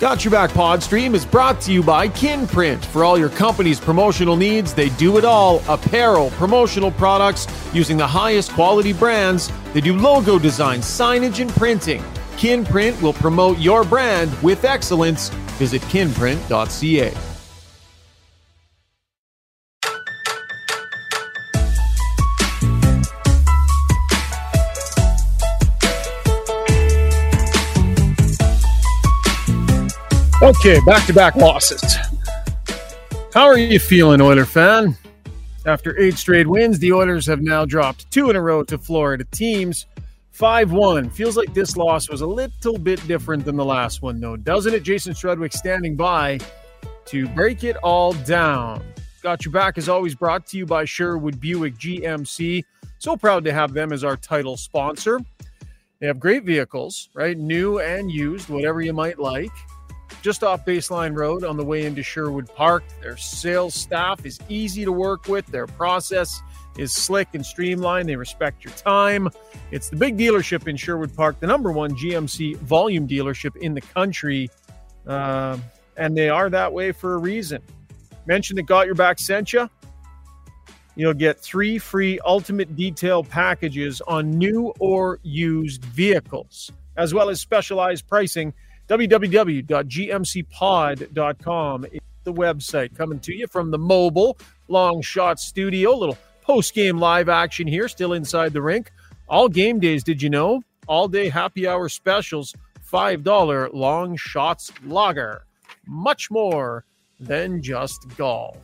Got Your Back Podstream is brought to you by Kinprint. For all your company's promotional needs, they do it all apparel, promotional products using the highest quality brands. They do logo design, signage, and printing. Kinprint will promote your brand with excellence. Visit kinprint.ca. Okay, back to back losses. How are you feeling, Oiler fan? After eight straight wins, the Oilers have now dropped two in a row to Florida teams. 5 1. Feels like this loss was a little bit different than the last one, though, doesn't it? Jason Strudwick standing by to break it all down. Got Your Back is always brought to you by Sherwood Buick GMC. So proud to have them as our title sponsor. They have great vehicles, right? New and used, whatever you might like just off Baseline Road on the way into Sherwood Park. Their sales staff is easy to work with. Their process is slick and streamlined. They respect your time. It's the big dealership in Sherwood Park, the number one GMC volume dealership in the country. Uh, and they are that way for a reason. Mention that Got Your Back sent you. You'll get three free ultimate detail packages on new or used vehicles, as well as specialized pricing www.gmcpod.com is the website coming to you from the mobile long shot studio. Little post game live action here, still inside the rink. All game days, did you know? All day happy hour specials, $5 long shots lager. Much more than just golf.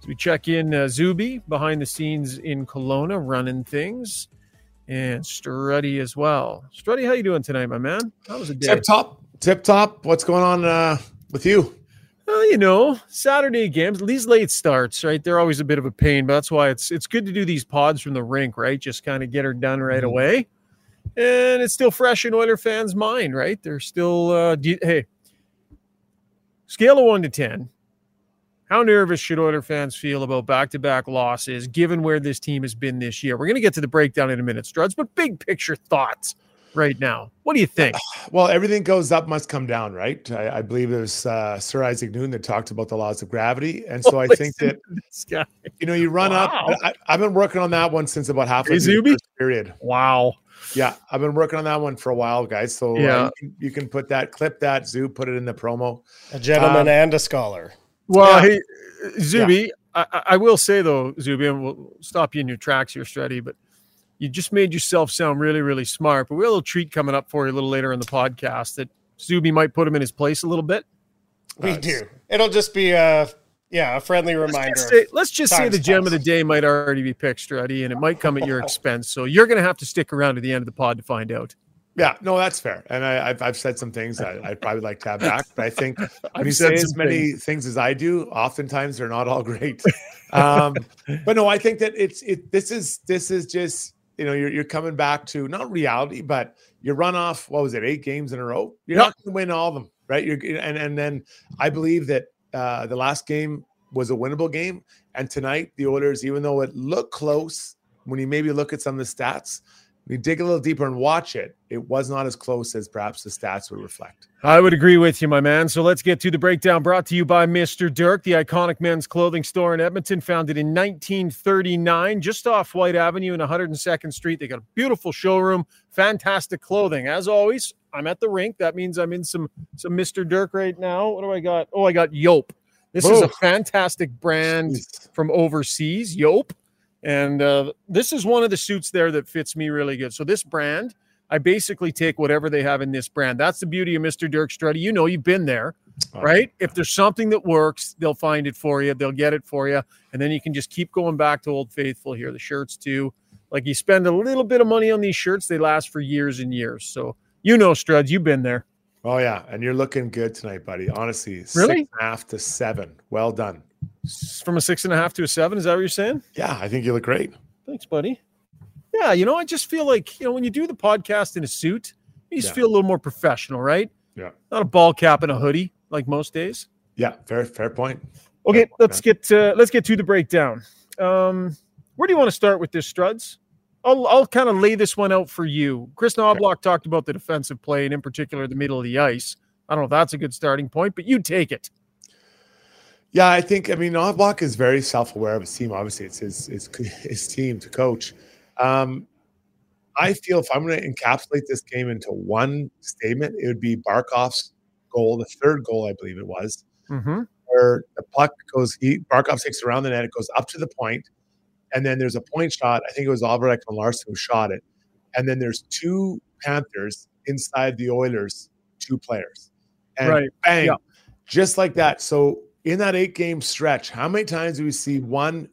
So we check in uh, Zuby behind the scenes in Kelowna running things and Struddy as well. Struddy, how you doing tonight, my man? How was day? Tip top, tip top. What's going on uh, with you? Well, you know, Saturday games, these late starts, right? They're always a bit of a pain, but that's why it's it's good to do these pods from the rink, right? Just kind of get her done right mm-hmm. away, and it's still fresh in Oiler fans' mind, right? They're still, uh, hey, scale of one to ten. How nervous should Oiler fans feel about back-to-back losses, given where this team has been this year? We're going to get to the breakdown in a minute, Struds, but big picture thoughts right now. What do you think? Well, everything goes up must come down, right? I, I believe there's uh, Sir Isaac Newton that talked about the laws of gravity, and so oh, I think that you know you run wow. up. I, have been working on that one since about half of the period. Wow. Yeah, I've been working on that one for a while, guys. So uh, yeah, uh, you, can, you, can, put that, clip that, Zoo, put it in the promo. A gentleman um, and a scholar. Well, yeah. hey, Zuby, yeah. I, I, will say though, Zuby, and we'll stop you in your tracks here, Stretty, but you just made yourself sound really, really smart. But we have a little treat coming up for you a little later in the podcast that Zuby might put him in his place a little bit. We uh, do. It'll just be a yeah, a friendly reminder. Let's just say, let's just say the gem of the day might already be picked, Stretty, and it might come at your expense. So you're going to have to stick around to the end of the pod to find out. Yeah, no, that's fair. And I, have I've said some things that I'd probably like to have back, but I think when you say as many things. things. as I do, oftentimes they're not all great. Um, but no, I think that it's it. This is this is just you know you're you're coming back to not reality, but you run off what was it eight games in a row. You're yep. not going to win all of them, right? You're and and then I believe that uh, the last game was a winnable game, and tonight the Oilers, even though it looked close, when you maybe look at some of the stats we dig a little deeper and watch it, it was not as close as perhaps the stats would reflect. I would agree with you, my man. So let's get to the breakdown brought to you by Mr. Dirk, the iconic men's clothing store in Edmonton, founded in 1939, just off White Avenue and 102nd Street. They got a beautiful showroom, fantastic clothing. As always, I'm at the rink. That means I'm in some some Mr. Dirk right now. What do I got? Oh, I got Yope. This is a fantastic brand Jeez. from overseas, Yope. And uh, this is one of the suits there that fits me really good. So this brand, I basically take whatever they have in this brand. That's the beauty of Mr. Dirk Struddy. You know, you've been there, oh, right? If there's something that works, they'll find it for you. They'll get it for you, and then you can just keep going back to Old Faithful here. The shirts too. Like you spend a little bit of money on these shirts, they last for years and years. So you know, Struds, you've been there. Oh yeah, and you're looking good tonight, buddy. Honestly, really, six and a half to seven. Well done from a six and a half to a seven. Is that what you're saying? Yeah, I think you look great. Thanks, buddy. Yeah, you know, I just feel like you know when you do the podcast in a suit, you just yeah. feel a little more professional, right? Yeah. Not a ball cap and a hoodie like most days. Yeah, fair fair point. Okay, fair let's point. get uh, let's get to the breakdown. Um, where do you want to start with this, Struds? I'll I'll kind of lay this one out for you. Chris Knoblauch talked about the defensive play and in particular the middle of the ice. I don't know if that's a good starting point, but you take it. Yeah, I think I mean Knoblauch is very self-aware of his team. Obviously, it's his his, his team to coach. Um, I feel if I'm going to encapsulate this game into one statement, it would be Barkov's goal, the third goal, I believe it was, mm-hmm. where the puck goes. He, Barkov takes around the net, it goes up to the point, and then there's a point shot. I think it was Albert Ekman Larsson who shot it, and then there's two Panthers inside the Oilers, two players, and right. bang, yeah. just like that. So in that eight game stretch, how many times do we see one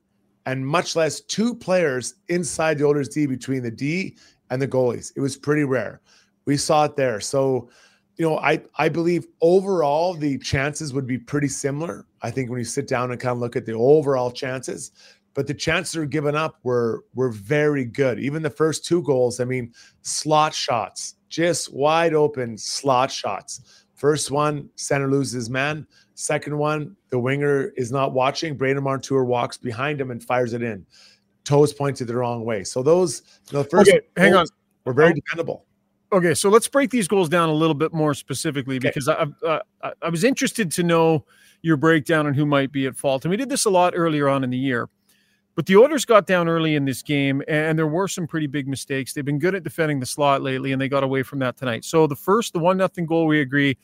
and much less two players inside the Oilers D between the D and the goalies? It was pretty rare. We saw it there. So, you know, I I believe overall the chances would be pretty similar. I think when you sit down and kind of look at the overall chances, but the chances are given up were were very good. Even the first two goals, I mean, slot shots, just wide open slot shots. First one, center loses man. Second one, the winger is not watching. Brandon Montour walks behind him and fires it in. Toes pointed the wrong way. So those, the first okay, hang on, were very dependable. Okay, so let's break these goals down a little bit more specifically okay. because I, uh, I was interested to know your breakdown on who might be at fault, and we did this a lot earlier on in the year. But the Oilers got down early in this game, and there were some pretty big mistakes. They've been good at defending the slot lately, and they got away from that tonight. So the first, the one nothing goal, we agree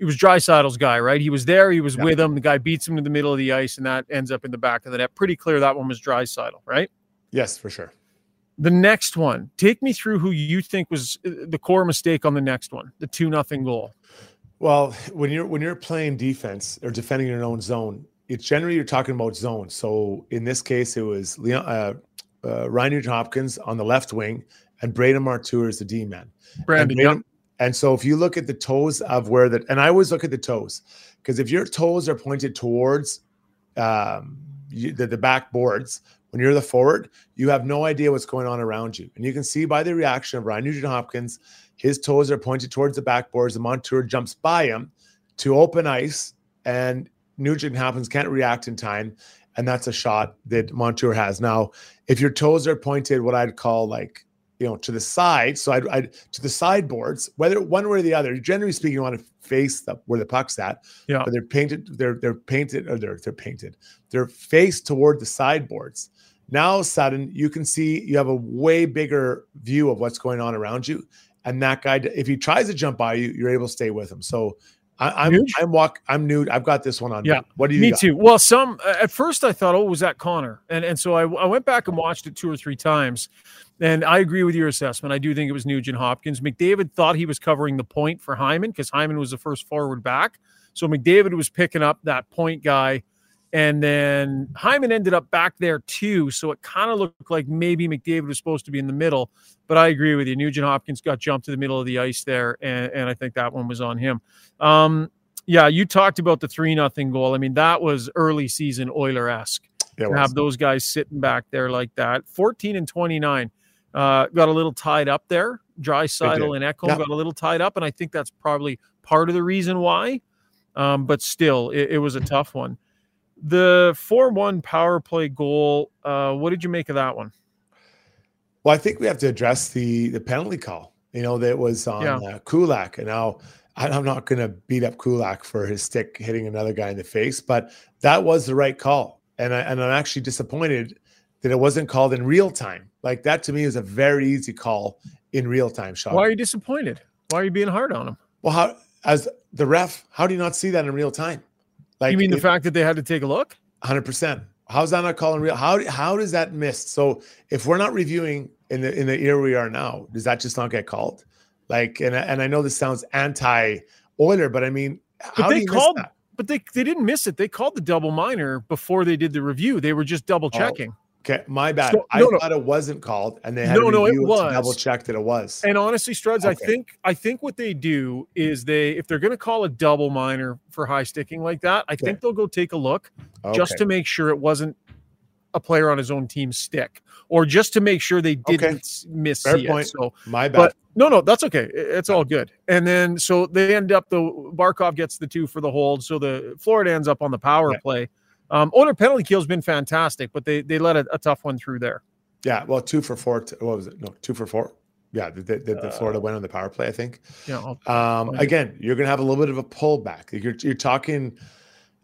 it was Draisaitl's guy, right? He was there, he was with him. The guy beats him to the middle of the ice, and that ends up in the back of the net. Pretty clear that one was Draisaitl, right? Yes, for sure. The next one, take me through who you think was uh, the core mistake on the next one, the two nothing goal. Well, when you're when you're playing defense or defending your own zone, it's generally you're talking about zone. So in this case, it was Leon uh, uh, Ryan Hopkins on the left wing, and Brandon Montour is the D man. Brandon, Brandon, and so if you look at the toes of where the, and I always look at the toes, because if your toes are pointed towards um, you, the, the back boards, when you're the forward, you have no idea what's going on around you. And you can see by the reaction of Ryan Nugent Hopkins, his toes are pointed towards the backboards. The Montour jumps by him to open ice, and Nugent Hopkins, can't react in time. And that's a shot that Montour has. Now, if your toes are pointed, what I'd call like you know, to the side. So I'd, I'd, to the sideboards, whether one way or the other. Generally speaking, you want to face the, where the puck's at. Yeah. But they're painted. They're they're painted or they're they're painted. They're faced toward the sideboards. Now, sudden, you can see you have a way bigger view of what's going on around you. And that guy, if he tries to jump by you, you're able to stay with him. So I, am I'm, I'm walk I'm new. I've got this one on. Yeah. What do you? Me got? too. Well, some at first I thought, oh, was that Connor? And and so I, I went back and watched it two or three times, and I agree with your assessment. I do think it was Nugent Hopkins. McDavid thought he was covering the point for Hyman because Hyman was the first forward back. So McDavid was picking up that point guy. And then Hyman ended up back there too. So it kind of looked like maybe McDavid was supposed to be in the middle. But I agree with you. Nugent Hopkins got jumped to the middle of the ice there. And, and I think that one was on him. Um, yeah, you talked about the 3 nothing goal. I mean, that was early season Oiler esque. to have those guys sitting back there like that. 14 and 29. Uh, got a little tied up there. Draisaitl and Ekholm got a little tied up, and I think that's probably part of the reason why. Um, but still, it, it, was a tough one. The four-one power play goal. Uh, what did you make of that one? Well, I think we have to address the the penalty call. You know that was on yeah. uh, Kulak, and now I'm not going to beat up Kulak for his stick hitting another guy in the face, but that was the right call, and I, and I'm actually disappointed that it wasn't called in real time. Like that to me is a very easy call in real time. Sean. Why are you disappointed? Why are you being hard on him? Well, how as the ref, how do you not see that in real time? Like you mean the fact that they had to take a look? Hundred percent. How's that not calling real? How how does that miss? So if we're not reviewing in the in the era we are now, does that just not get called? Like, and and I know this sounds anti Oiler, but I mean, but they called, but they they didn't miss it. They called the double minor before they did the review. They were just double oh. checking. Oh. Okay, my bad. So, no, I no. thought it wasn't called, and they had no, no, it was double check that it was. And honestly, Struds, okay. I think I think what they do is they if they're going to call a double minor for high sticking like that, I okay. think they'll go take a look okay. just to make sure it wasn't a player on his own team stick, or just to make sure they didn't miss Fair point. It. So my bad. But no, no, that's okay. It's all good. And then so they end up the Barkov gets the two for the hold, so the Florida ends up on the power yeah. play. Um, Oiler penalty kill has been fantastic, but they they let a, a, tough one through there. Yeah, well, two for four. T- what was it? No, two for four. Yeah, the, the, the uh, Florida went on the power play. I think. Yeah. Um, again, you're going to have a little bit of a pullback. You're you're talking.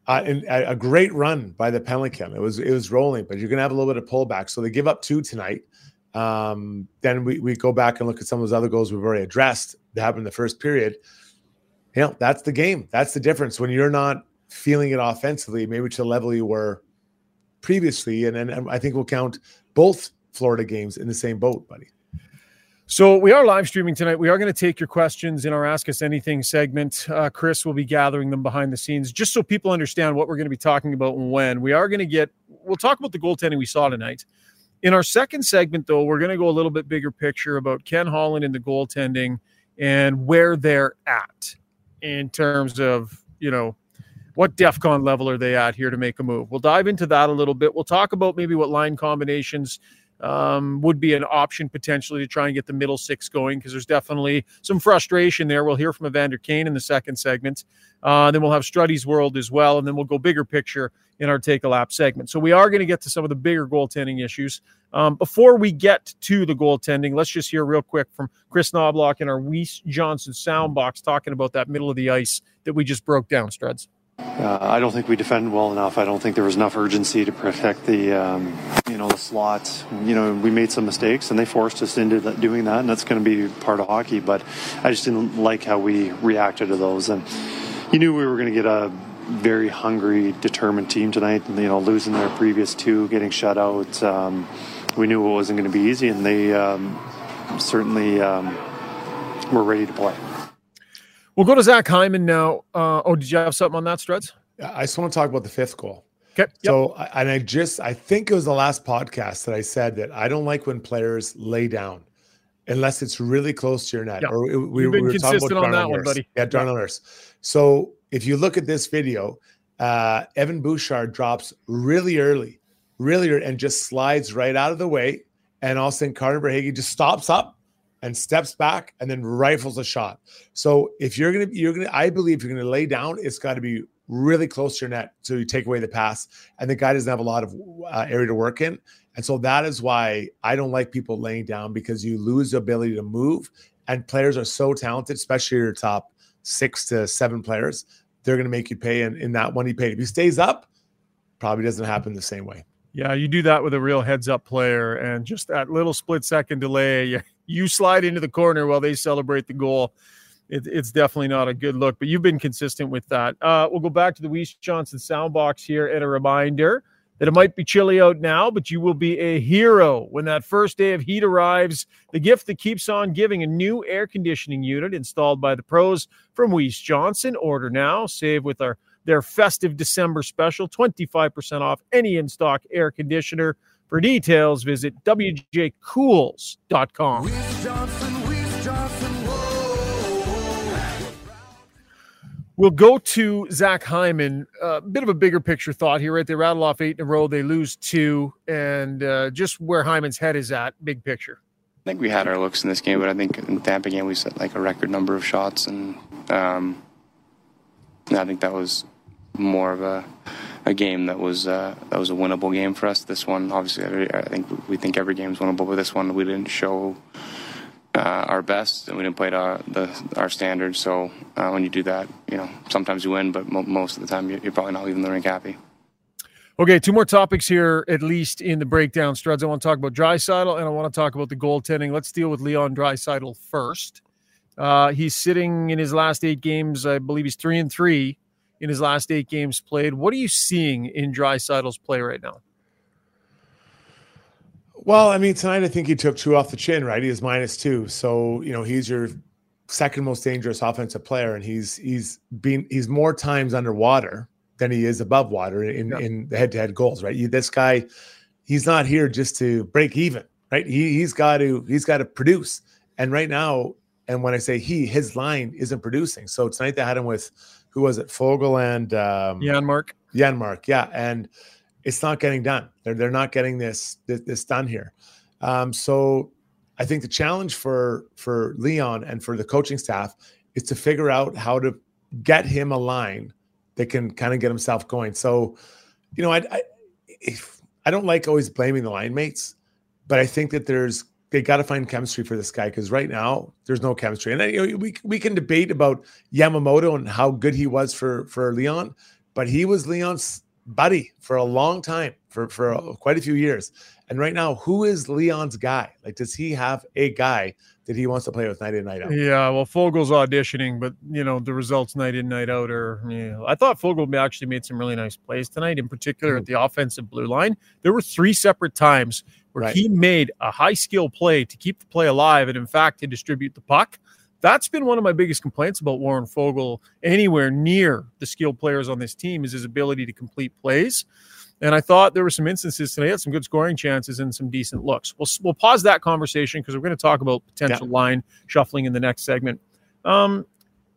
Uh, in, a great run by the Pelican. It was it was rolling, but you're going to have a little bit of pullback. So they give up two tonight. Um, then we, we go back and look at some of those other goals we've already addressed that happened in the first period. You know, that's the game. That's the difference when you're not feeling it offensively, maybe to the level you were previously. And, and I think we'll count both Florida games in the same boat, buddy. So we are live streaming tonight. We are going to take your questions in our Ask Us Anything segment. Uh, Chris will be gathering them behind the scenes, just so people understand what we're going to be talking about and when. We are going to get. We'll talk about the goaltending we saw tonight. In our second segment, though, we're going to go a little bit bigger picture about Ken Holland and the goaltending and where they're at in terms of you know what DEFCON level are they at here to make a move? We'll dive into that a little bit. We'll talk about maybe what line combinations um, would be an option potentially to try and get the middle six going because there's definitely some frustration there. We'll hear from Evander Kane in the second segment. Uh, then we'll have Struddy's World as well. And then we'll go bigger picture in our Take a Lap segment. So we are going to get to some of the bigger goaltending issues. Um, before we get to the goaltending, let's just hear real quick from Chris Knoblauch in our Weiss Johnson soundbox talking about that middle of the ice that we just broke down, Struds. Uh, I don't think we defended well enough. I don't think there was enough urgency to protect the, um, you know, the slots. You know, we made some mistakes, and they forced us into doing that, and that's going to be part of hockey. But I just didn't like how we reacted to those, and you knew we were going to get a very hungry, determined team tonight. You know, losing their previous two, getting shut out. Um, we knew it wasn't going to be easy, and they um, certainly um, were ready to play. We'll go to Zach Hyman now. Uh, oh, did you have something on that, Struds? I just want to talk about the fifth goal. Okay. Yep. So, and I just, I think it was the last podcast that I said that I don't like when players lay down unless it's really close to your net. Yep. Or we, been we were talking about on that one, buddy. Yeah, Darnell Nurse. So if you look at this video, uh, Evan Bouchard drops really early, really early, and just slides right out of the way. And all of a sudden, Carter Verhaeghe just stops up and steps back and then rifles a shot. So if you're gonna, you're gonna, I believe you're gonna lay down, it's got to be really close to your net so you take away the pass, and the guy doesn't have a lot of uh, area to work in. And so that is why I don't like people laying down because you lose the ability to move. And players are so talented, especially your top six to seven players. They're going to make you pay in, in that one he paid. If he stays up, probably doesn't happen the same way. Yeah, you do that with a real heads up player, and just that little split second delay, you, slide into the corner while they celebrate the goal. It, it's definitely not a good look, but you've been consistent with that. Uh, we'll go back to the Weiss Johnson soundbox here and a reminder that it might be chilly out now, but you will be a hero when that first day of heat arrives. The gift that keeps on giving a new air conditioning unit installed by the pros from Weiss Johnson. Order now, save with our their festive December special, 25% off any in stock air conditioner. For details, visit wjcools.com. We'll go to Zach Hyman. A uh, bit of a bigger picture thought here, right? They rattle off eight in a row, they lose two, and uh, just where Hyman's head is at, big picture. I think we had our looks in this game, but I think in Tampa game we set like a record number of shots, and um, I think that was more of a, a game that was uh, that was a winnable game for us. This one, obviously, I think we think every game is winnable, but this one we didn't show uh, our best and we didn't play to our, the, our standards. So uh, when you do that, you know sometimes you win, but mo- most of the time you're probably not leaving the rink happy. Okay, two more topics here, at least in the breakdown. Struds, I want to talk about Draisaitl and I want to talk about the goaltending. Let's deal with Leon Draisaitl first. Uh, he's sitting in his last eight games. I believe he's three and three in his last eight games played. What are you seeing in Draisaitl's play right now? Well, I mean, tonight I think he took two off the chin, right? He is minus two. So, you know, he's your second most dangerous offensive player, and he's he's been he's more times underwater than he is above water in, yeah. in the head-to-head goals, right? You, this guy, he's not here just to break even, right? He he's got to he's got to produce. And right now, and when I say he, his line isn't producing. So tonight they had him with who was it? Foegele and um, Janmark. Janmark, yeah, and it's not getting done. They're they're not getting this this, this done here. Um, so I think the challenge for for Leon and for the coaching staff is to figure out how to get him a line that can kind of get himself going. So, you know, I I, if, I don't like always blaming the line mates, but I think that there's they got to find chemistry for this guy because right now there's no chemistry. And then, you know, we we can debate about Yamamoto and how good he was for for Leon, but he was Leon's buddy for a long time, for for quite a few years. And right now, who is Leon's guy? Like, does he have a guy that he wants to play with night in night out? Yeah, well, Foegele's auditioning, but you know the results night in night out are. Yeah. I thought Foegele actually made some really nice plays tonight, in particular mm-hmm. at the offensive blue line. There were three separate times where right. he made a high skill play to keep the play alive, and in fact to distribute the puck. That's been one of my biggest complaints about Warren Foegele anywhere near the skilled players on this team is his ability to complete plays. And I thought there were some instances today, had some good scoring chances and some decent looks. We'll, we'll pause that conversation because we're going to talk about potential yeah. line shuffling in the next segment. Um,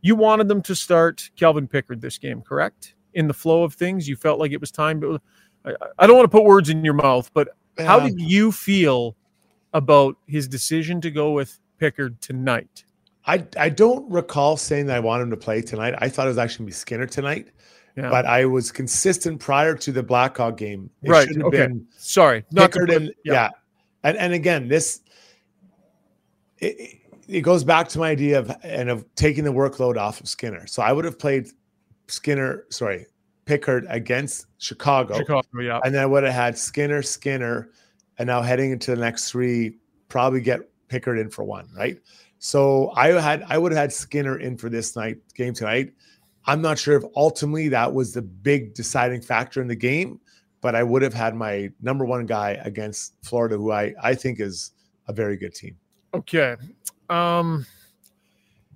you wanted them to start Calvin Pickard this game, correct? In the flow of things, you felt like it was time. But I, I don't want to put words in your mouth, but yeah. how did you feel about his decision to go with Pickard tonight? I, I don't recall saying that I want him to play tonight. I thought it was actually be Skinner tonight. Yeah. But I was consistent prior to the Blackhawk game. It right. Okay. Been Sorry. Not put, and, yeah. yeah. And and again, this it, it goes back to my idea of and of taking the workload off of Skinner. So I would have played Skinner, sorry, Pickard against Chicago. Chicago, yeah. And then I would have had Skinner, Skinner, and now heading into the next three, probably get Pickard in for one, right? So I had I would have had Skinner in for this night game tonight. I'm not sure if ultimately that was the big deciding factor in the game, but I would have had my number one guy against Florida, who I, I think is a very good team. Okay. Um,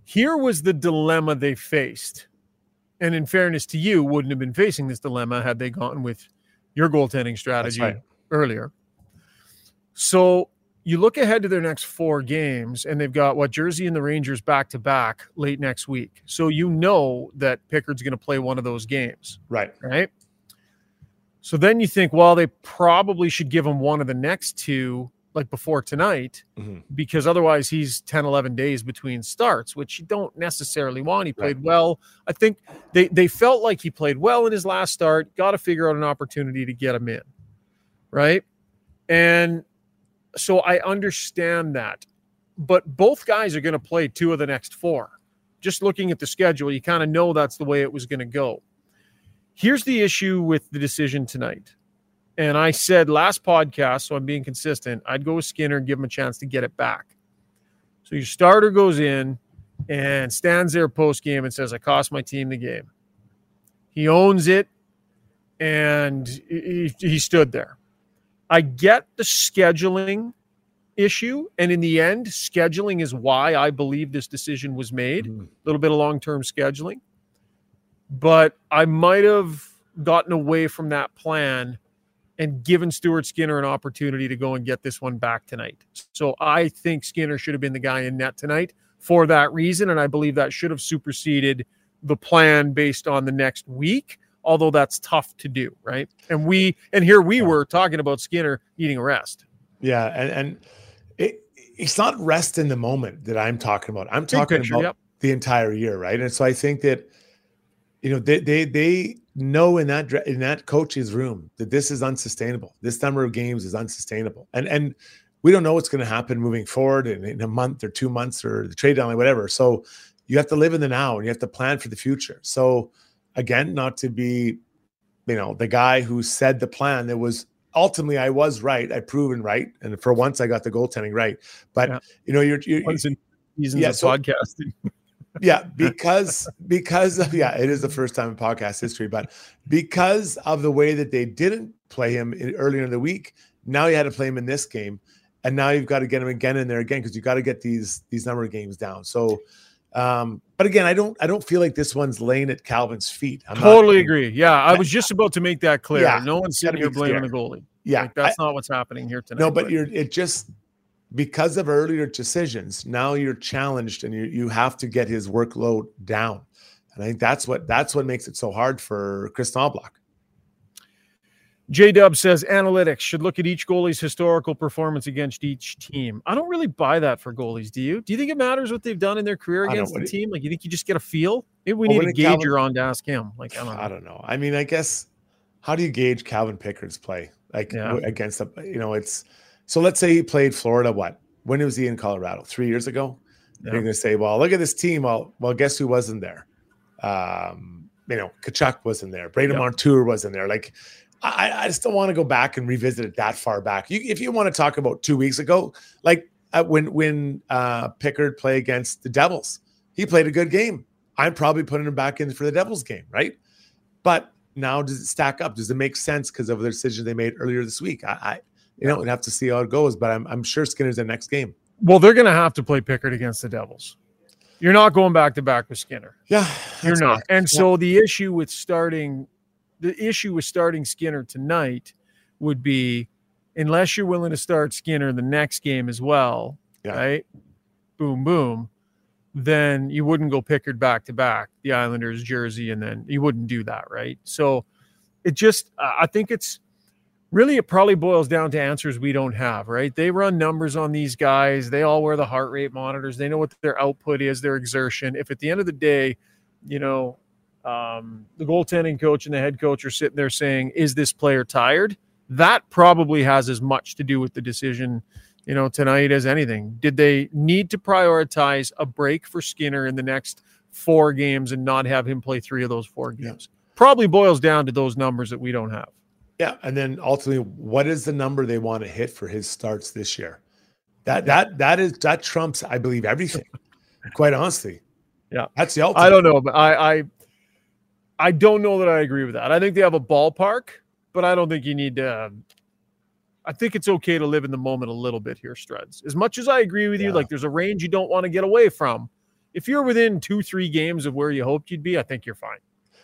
here was the dilemma they faced. And in fairness to you, wouldn't have been facing this dilemma had they gone with your goaltending strategy right. earlier. So you look ahead to their next four games, and they've got what Jersey and the Rangers back to back late next week. So you know that Pickard's going to play one of those games. Right. Right. So then you think, well, they probably should give him one of the next two, like before tonight, mm-hmm. because otherwise he's 10, 11 days between starts, which you don't necessarily want. He played right. well. I think they, they felt like he played well in his last start, got to figure out an opportunity to get him in. Right. And so I understand that. But both guys are going to play two of the next four. Just looking at the schedule, you kind of know that's the way it was going to go. Here's the issue with the decision tonight. And I said last podcast, so I'm being consistent, I'd go with Skinner and give him a chance to get it back. So your starter goes in and stands there post game and says, I cost my team the game. He owns it and he, he stood there. I get the scheduling issue. And in the end, scheduling is why I believe this decision was made. Mm-hmm. A little bit of long term scheduling. But I might have gotten away from that plan and given Stuart Skinner an opportunity to go and get this one back tonight. So I think Skinner should have been the guy in net tonight for that reason. And I believe that should have superseded the plan based on the next week although that's tough to do, right? And we and here we were talking about Skinner needing a rest. Yeah, and and it, it's not rest in the moment that I'm talking about. I'm talking picture, about yep. the entire year, right? And so I think that you know they they they know in that in that coach's room that this is unsustainable. This number of games is unsustainable, and and we don't know what's going to happen moving forward in, in a month or two months or the trade deadline, whatever. So you have to live in the now and you have to plan for the future. So again, not to be, you know, the guy who said the plan that was ultimately I was right. I proven right, and for once I got the goaltending right. But yeah. you know, you're, you're once in seasons yeah, of so, podcasting. yeah, because because of, yeah, it is the first time in podcast history, but because of the way that they didn't play him in, earlier in the week, now you had to play him in this game, and now you've got to get him again in there again because you got to get these these number of games down. So um, but again, I don't I don't feel like this one's laying at Calvin's feet. I'm totally not, agree. Yeah, I was just about to make that clear. Yeah, no one's sitting here blaming the goalie. Yeah, like, that's I, not what's happening here tonight. No, but, but you're it just because of earlier decisions. Now you're challenged, and you you have to get his workload down. And I think that's what that's what makes it so hard for Chris Knoblauch. J Dub says analytics should look at each goalie's historical performance against each team. I don't really buy that for goalies. Do you? Do you think it matters what they've done in their career against the team? Like, you think you just get a feel? Maybe we well, need a gauger on to ask him. Like, I don't know. I don't know. I mean, I guess how do you gauge Calvin Pickard's play? Like yeah. against the, you know, it's so let's say he played Florida, what when was he in Colorado? Three years ago. Yeah. You're going to say, well, look at this team. Well, well, guess who wasn't there? Um, you know, Tkachuk wasn't there. Brandon Montour wasn't there. Like, I, I just don't want to go back and revisit it that far back. You, if you want to talk about two weeks ago, like uh, when when uh, Pickard played against the Devils, he played a good game. I'm probably putting him back in for the Devils game, right? But now does it stack up? Does it make sense because of the decision they made earlier this week? I, I you know, we'd have to see how it goes, but I'm, I'm sure Skinner's the next game. Well, they're going to have to play Pickard against the Devils. You're not going back to back with Skinner. Yeah, you're not. Right. And yeah. so the issue with starting, the issue with starting Skinner tonight would be, unless you're willing to start Skinner the next game as well, yeah. right? Boom, boom. Then you wouldn't go Pickard back to back, the Islanders jersey, and then you wouldn't do that, right? So it just, I think it's really it probably boils down to answers we don't have, right? They run numbers on these guys. They all wear the heart rate monitors. They know what their output is, their exertion. If at the end of the day, you know, um, the goaltending coach and the head coach are sitting there saying, "Is this player tired?" That probably has as much to do with the decision, you know, tonight as anything. Did they need to prioritize a break for Skinner in the next four games and not have him play three of those four games? Yeah. Probably boils down to those numbers that we don't have. Yeah, and then ultimately, what is the number they want to hit for his starts this year? That that that is that trumps, I believe, everything. quite honestly, yeah, that's the ultimate. I don't know, but I, I I don't know that I agree with that. I think they have a ballpark, but I don't think you need to. I think it's okay to live in the moment a little bit here, Struds. As much as I agree with you, like there's a range you don't want to get away from. If you're within two, three games of where you hoped you'd be, I think you're fine.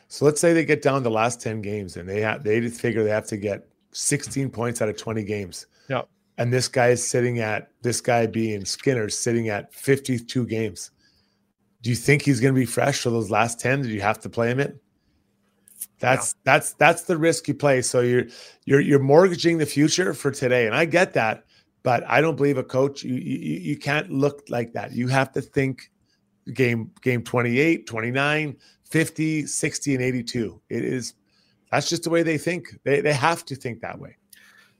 So let's say they get down the last 10 games and they have they figure they have to get 16 points out of 20 games. Yeah. And this guy is sitting at this guy being Skinner sitting at 52 games. Do you think he's going to be fresh for those last 10? Did you have to play him in? That's yeah. that's that's the risk you play. So you're you're you're mortgaging the future for today. And I get that, but I don't believe a coach you you, you can't look like that. You have to think game game 28, 29, 50, 60, and 82. It is that's just the way they think. They, they have to think that way.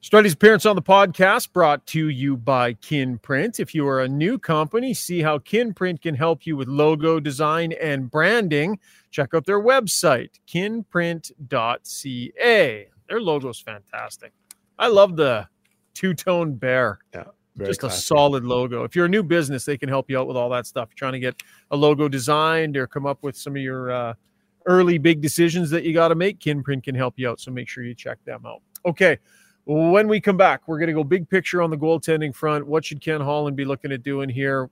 Struddy's appearance on the podcast brought to you by Kinprint. If you are a new company, see how Kinprint can help you with logo design and branding. Check out their website, kinprint.ca. Their logo is fantastic. I love the two tone bear. Yeah. Just classic. a solid logo. If you're a new business, they can help you out with all that stuff. You're trying to get a logo designed or come up with some of your uh, early big decisions that you got to make, Kinprint can help you out. So make sure you check them out. Okay. When we come back, we're going to go big picture on the goaltending front. What should Ken Holland be looking at doing here?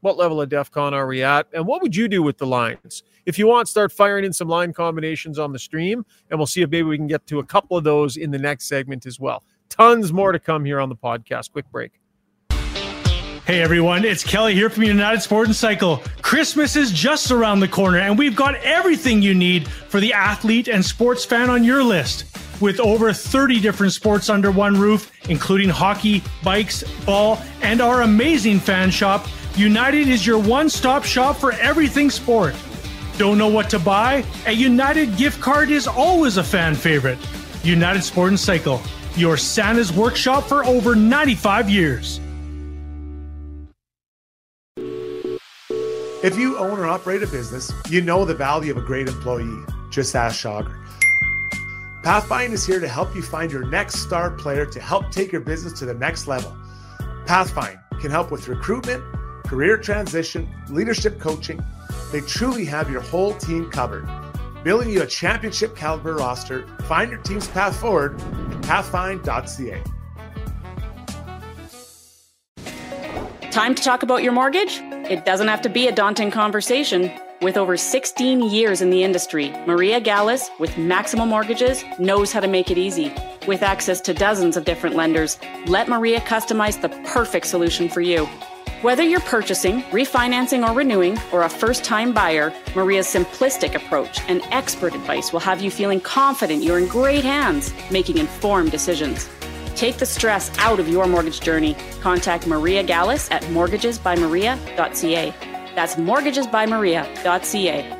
What level of DEFCON are we at? And what would you do with the lines? If you want, start firing in some line combinations on the stream, and we'll see if maybe we can get to a couple of those in the next segment as well. Tons more to come here on the podcast. Quick break. Hey everyone, it's Kelly here from United Sport and Cycle. Christmas is just around the corner, and we've got everything you need for the athlete and sports fan on your list. With over 30 different sports under one roof, including hockey, bikes, ball, and our amazing fan shop, United is your one stop shop for everything sport. Don't know what to buy? A United gift card is always a fan favorite. United Sport and Cycle, your Santa's workshop for over 95 years. If you own or operate a business, you know the value of a great employee. Just ask Shogger. Pathfind is here to help you find your next star player to help take your business to the next level. Pathfind can help with recruitment, career transition, leadership coaching. They truly have your whole team covered. Building you a championship caliber roster, find your team's path forward at pathfind.ca. Time to talk about your mortgage? It doesn't have to be a daunting conversation. With over 16 years in the industry, Maria Gallus with Maximum Mortgages knows how to make it easy. With access to dozens of different lenders, let Maria customize the perfect solution for you. Whether you're purchasing, refinancing, or renewing, or a first time buyer, Maria's simplistic approach and expert advice will have you feeling confident you're in great hands, making informed decisions. Take the stress out of your mortgage journey. Contact Maria Gallus at mortgagesbymaria.ca. That's mortgagesbymaria.ca.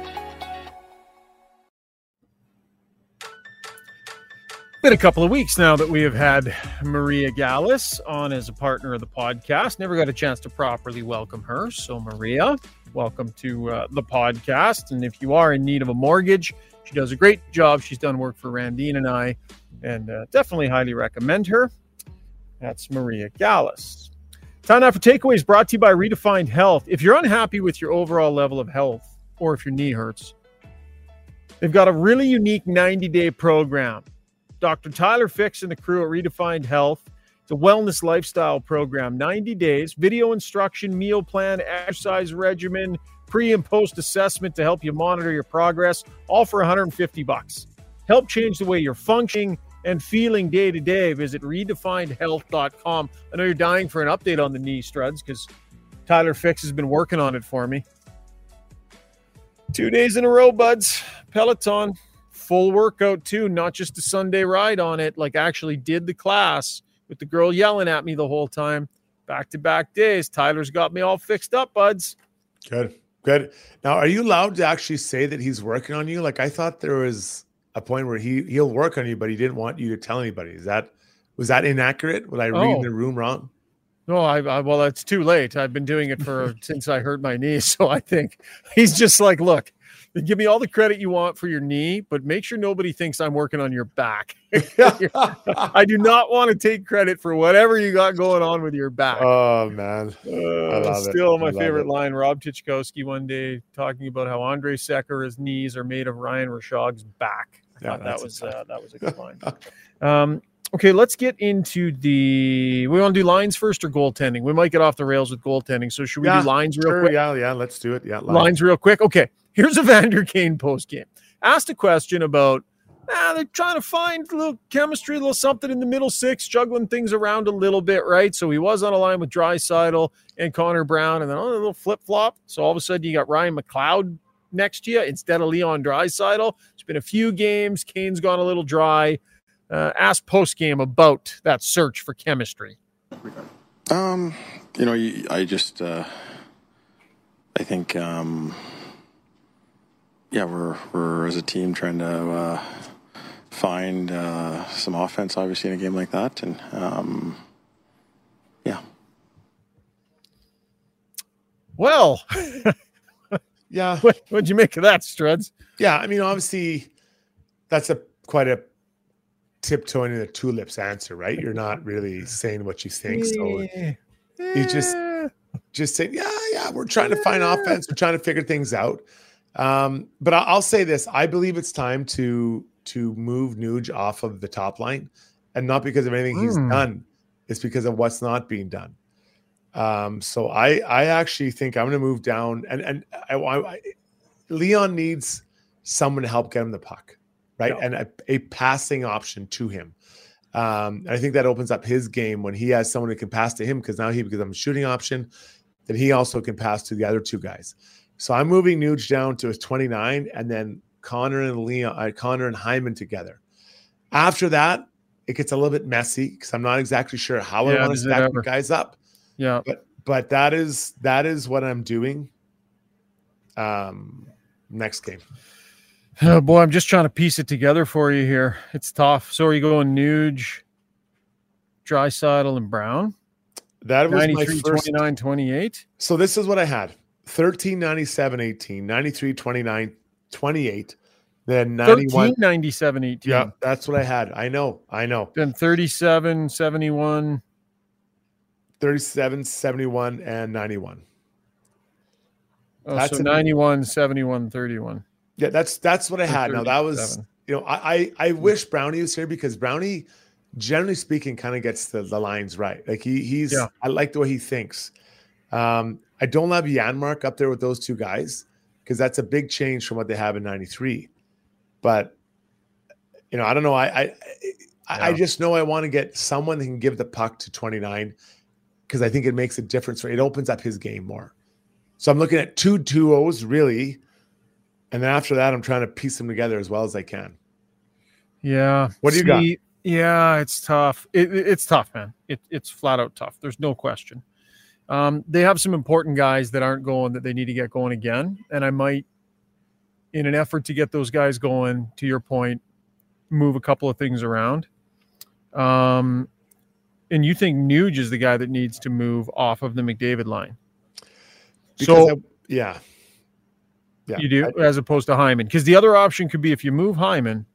Been a couple of weeks now that we have had Maria Gallus on as a partner of the podcast. Never got a chance to properly welcome her. So, Maria, welcome to uh, the podcast. And if you are in need of a mortgage, she does a great job. She's done work for Randine and I, and uh, definitely highly recommend her. That's Maria Gallus. Time now for takeaways brought to you by Redefined Health. If you're unhappy with your overall level of health, or if your knee hurts, they've got a really unique 90 day program Dr. Tyler Fix and the crew at Redefined Health. It's a wellness lifestyle program, 90 days, video instruction, meal plan, exercise regimen, pre and post assessment to help you monitor your progress, all for 150 bucks. Help change the way you're functioning and feeling day to day. Visit redefinedhealth.com. I know you're dying for an update on the knee struds because Tyler Fix has been working on it for me. Two days in a row, buds. Peloton full workout too, not just a Sunday ride on it, like actually did the class with the girl yelling at me the whole time. Back to back days. Tyler's got me all fixed up, buds. Good. Good. Now, are you allowed to actually say that he's working on you? Like I thought there was a point where he he'll work on you, but he didn't want you to tell anybody. Is that was that inaccurate? Was I reading oh. the room wrong? No, I, I well, it's too late. I've been doing it for since I hurt my knee, so I think he's just like, look, give me all the credit you want for your knee, but make sure nobody thinks I'm working on your back. I do not want to take credit for whatever you got going on with your back. Oh man, uh, still my favorite it. line. Rob Tychkowski one day talking about how Andre Sekera's knees are made of Ryan Rishaug's back. Yeah, that was uh, that was a good line. Um, okay, let's get into the. We want to do lines first or goaltending? We might get off the rails with goaltending. So should we yeah, do lines real sure, quick? Yeah, yeah, let's do it. Yeah, lines. lines real quick. Okay. Here's Evander Kane post game. Asked a question about ah, they're trying to find a little chemistry, a little something in the middle six, juggling things around a little bit, right? So he was on a line with Draisaitl and Connor Brown, and then oh, a little flip flop. So all of a sudden you got Ryan McLeod next to you instead of Leon Draisaitl. It's been a few games. Kane's gone a little dry. Uh, asked post game about that search for chemistry. Um, you know, I just, uh, I think. Um, yeah, we're we're as a team trying to uh, find uh, some offense, obviously, in a game like that, and um, yeah. Well, yeah. What, what'd you make of that, Struds? Yeah, I mean, obviously, that's a quite a tiptoeing in the tulips answer, right? You're not really saying what you think, so you just just say, yeah, yeah, we're trying to find offense, we're trying to figure things out. Um, but I'll say this: I believe it's time to to move Nuge off of the top line, and not because of anything mm. he's hmm. done. It's because of what's not being done. Um, so I I actually think I'm going to move down, and and I, I, Leon needs someone to help get him the puck, right, yeah. and a, a, passing option to him. Um, I think that opens up his game when he has someone who can pass to him because now he becomes a shooting option. Then he also can pass to the other two guys. So I'm moving Nuge down to 29, and then Connor and Leon, uh, Connor and Hyman together. After that, it gets a little bit messy because I'm not exactly sure how yeah, I want to stack the guys up. Yeah, but but that is that is what I'm doing. Um, next game. Oh boy, I'm just trying to piece it together for you here. It's tough. So are you going Nuge, Draisaitl, and Brown? That was my first 29, 28. So this is what I had. 13, 97, 18, 93, 29, 28, then 91. 13, 97, 18. Yeah, that's what I had. I know. I know. Then 37, 71. 37, 71, and 91. Oh, that's so 91, 71, 31. Yeah, that's that's what I had. Now that was you know, I, I I wish Brownie was here because Brownie, generally speaking, kind of gets the, the lines right. Like he he's yeah. I like the way he thinks. Um, I don't have Janmark up there with those two guys because that's a big change from what they have in 93. But you know, I don't know. I I, yeah. I just know I want to get someone that can give the puck to 29 because I think it makes a difference. It opens up his game more. So I'm looking at two duos really, and then after that, I'm trying to piece them together as well as I can. Yeah. What do you got? Yeah, it's tough. It, it's tough, man. It, it's flat out tough. There's no question. Um, they have some important guys that aren't going that they need to get going again. And I might, in an effort to get those guys going, to your point, move a couple of things around. Um, and you think Nuge is the guy that needs to move off of the McDavid line? Because so I- yeah, yeah, you do, I- as opposed to Hyman, because the other option could be if you move Hyman,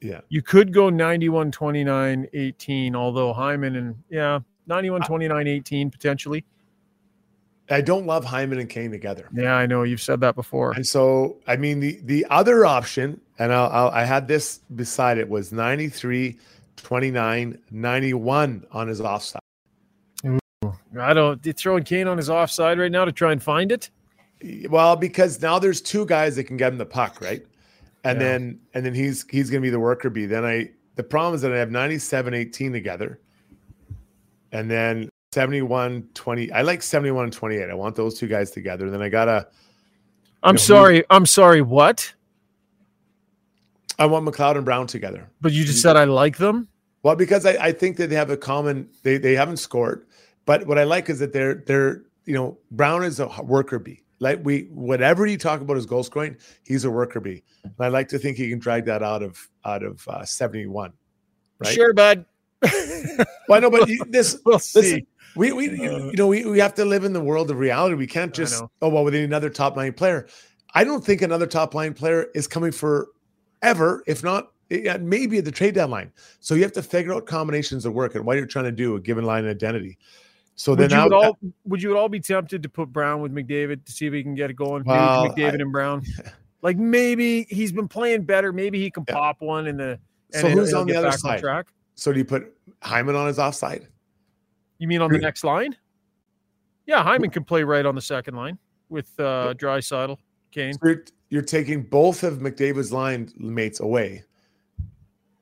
yeah. you could go 91 29 18 although hyman and yeah 91 29 18 potentially I don't love Hyman and Kane together. yeah i know you've said that before And so, I mean, the the other option, and I'll, I'll, I had this beside it, was 93, 29, 91 on his offside. i don't throwing kane on his offside right now to try and find it Well, because now there's two guys that can get him the puck, right? And Yeah. then and then he's he's gonna be the worker bee. Then I the problem is that I have 97, 18 together. And then 71, 20. I like 71 and 28. I want those two guys together. Then I gotta i'm who- sorry i'm sorry what I want McLeod and Brown together. but you just said i like them Well, because I, I think that they have a common they they haven't scored, but what I like is that they're they're you know Brown is a worker bee. Like we whatever you talk about his goal scoring, he's a worker bee. And I like to think he can drag that out of out of uh, seventy one. Right. sure bud Well, no, but you- this we'll see listen, we we you you know we, we have to live in the world of reality. We can't just oh well, we need another top line player. I don't think another top line player is coming for ever, if not maybe at the trade deadline. So you have to figure out combinations that work and what you're trying to do a given line identity. So then would you, would all, would you all be tempted to put Brown with McDavid to see if he can get it going? Well, McDavid I- and Brown. Like maybe he's been playing better. Maybe he can Yeah. pop one in the. And so who's on the other side? track. So do you put Hyman on his offside? You mean on the next line? Yeah, Hyman can play right on the second line with uh Draisaitl, Kane. So you're, you're taking both of McDavid's line mates away.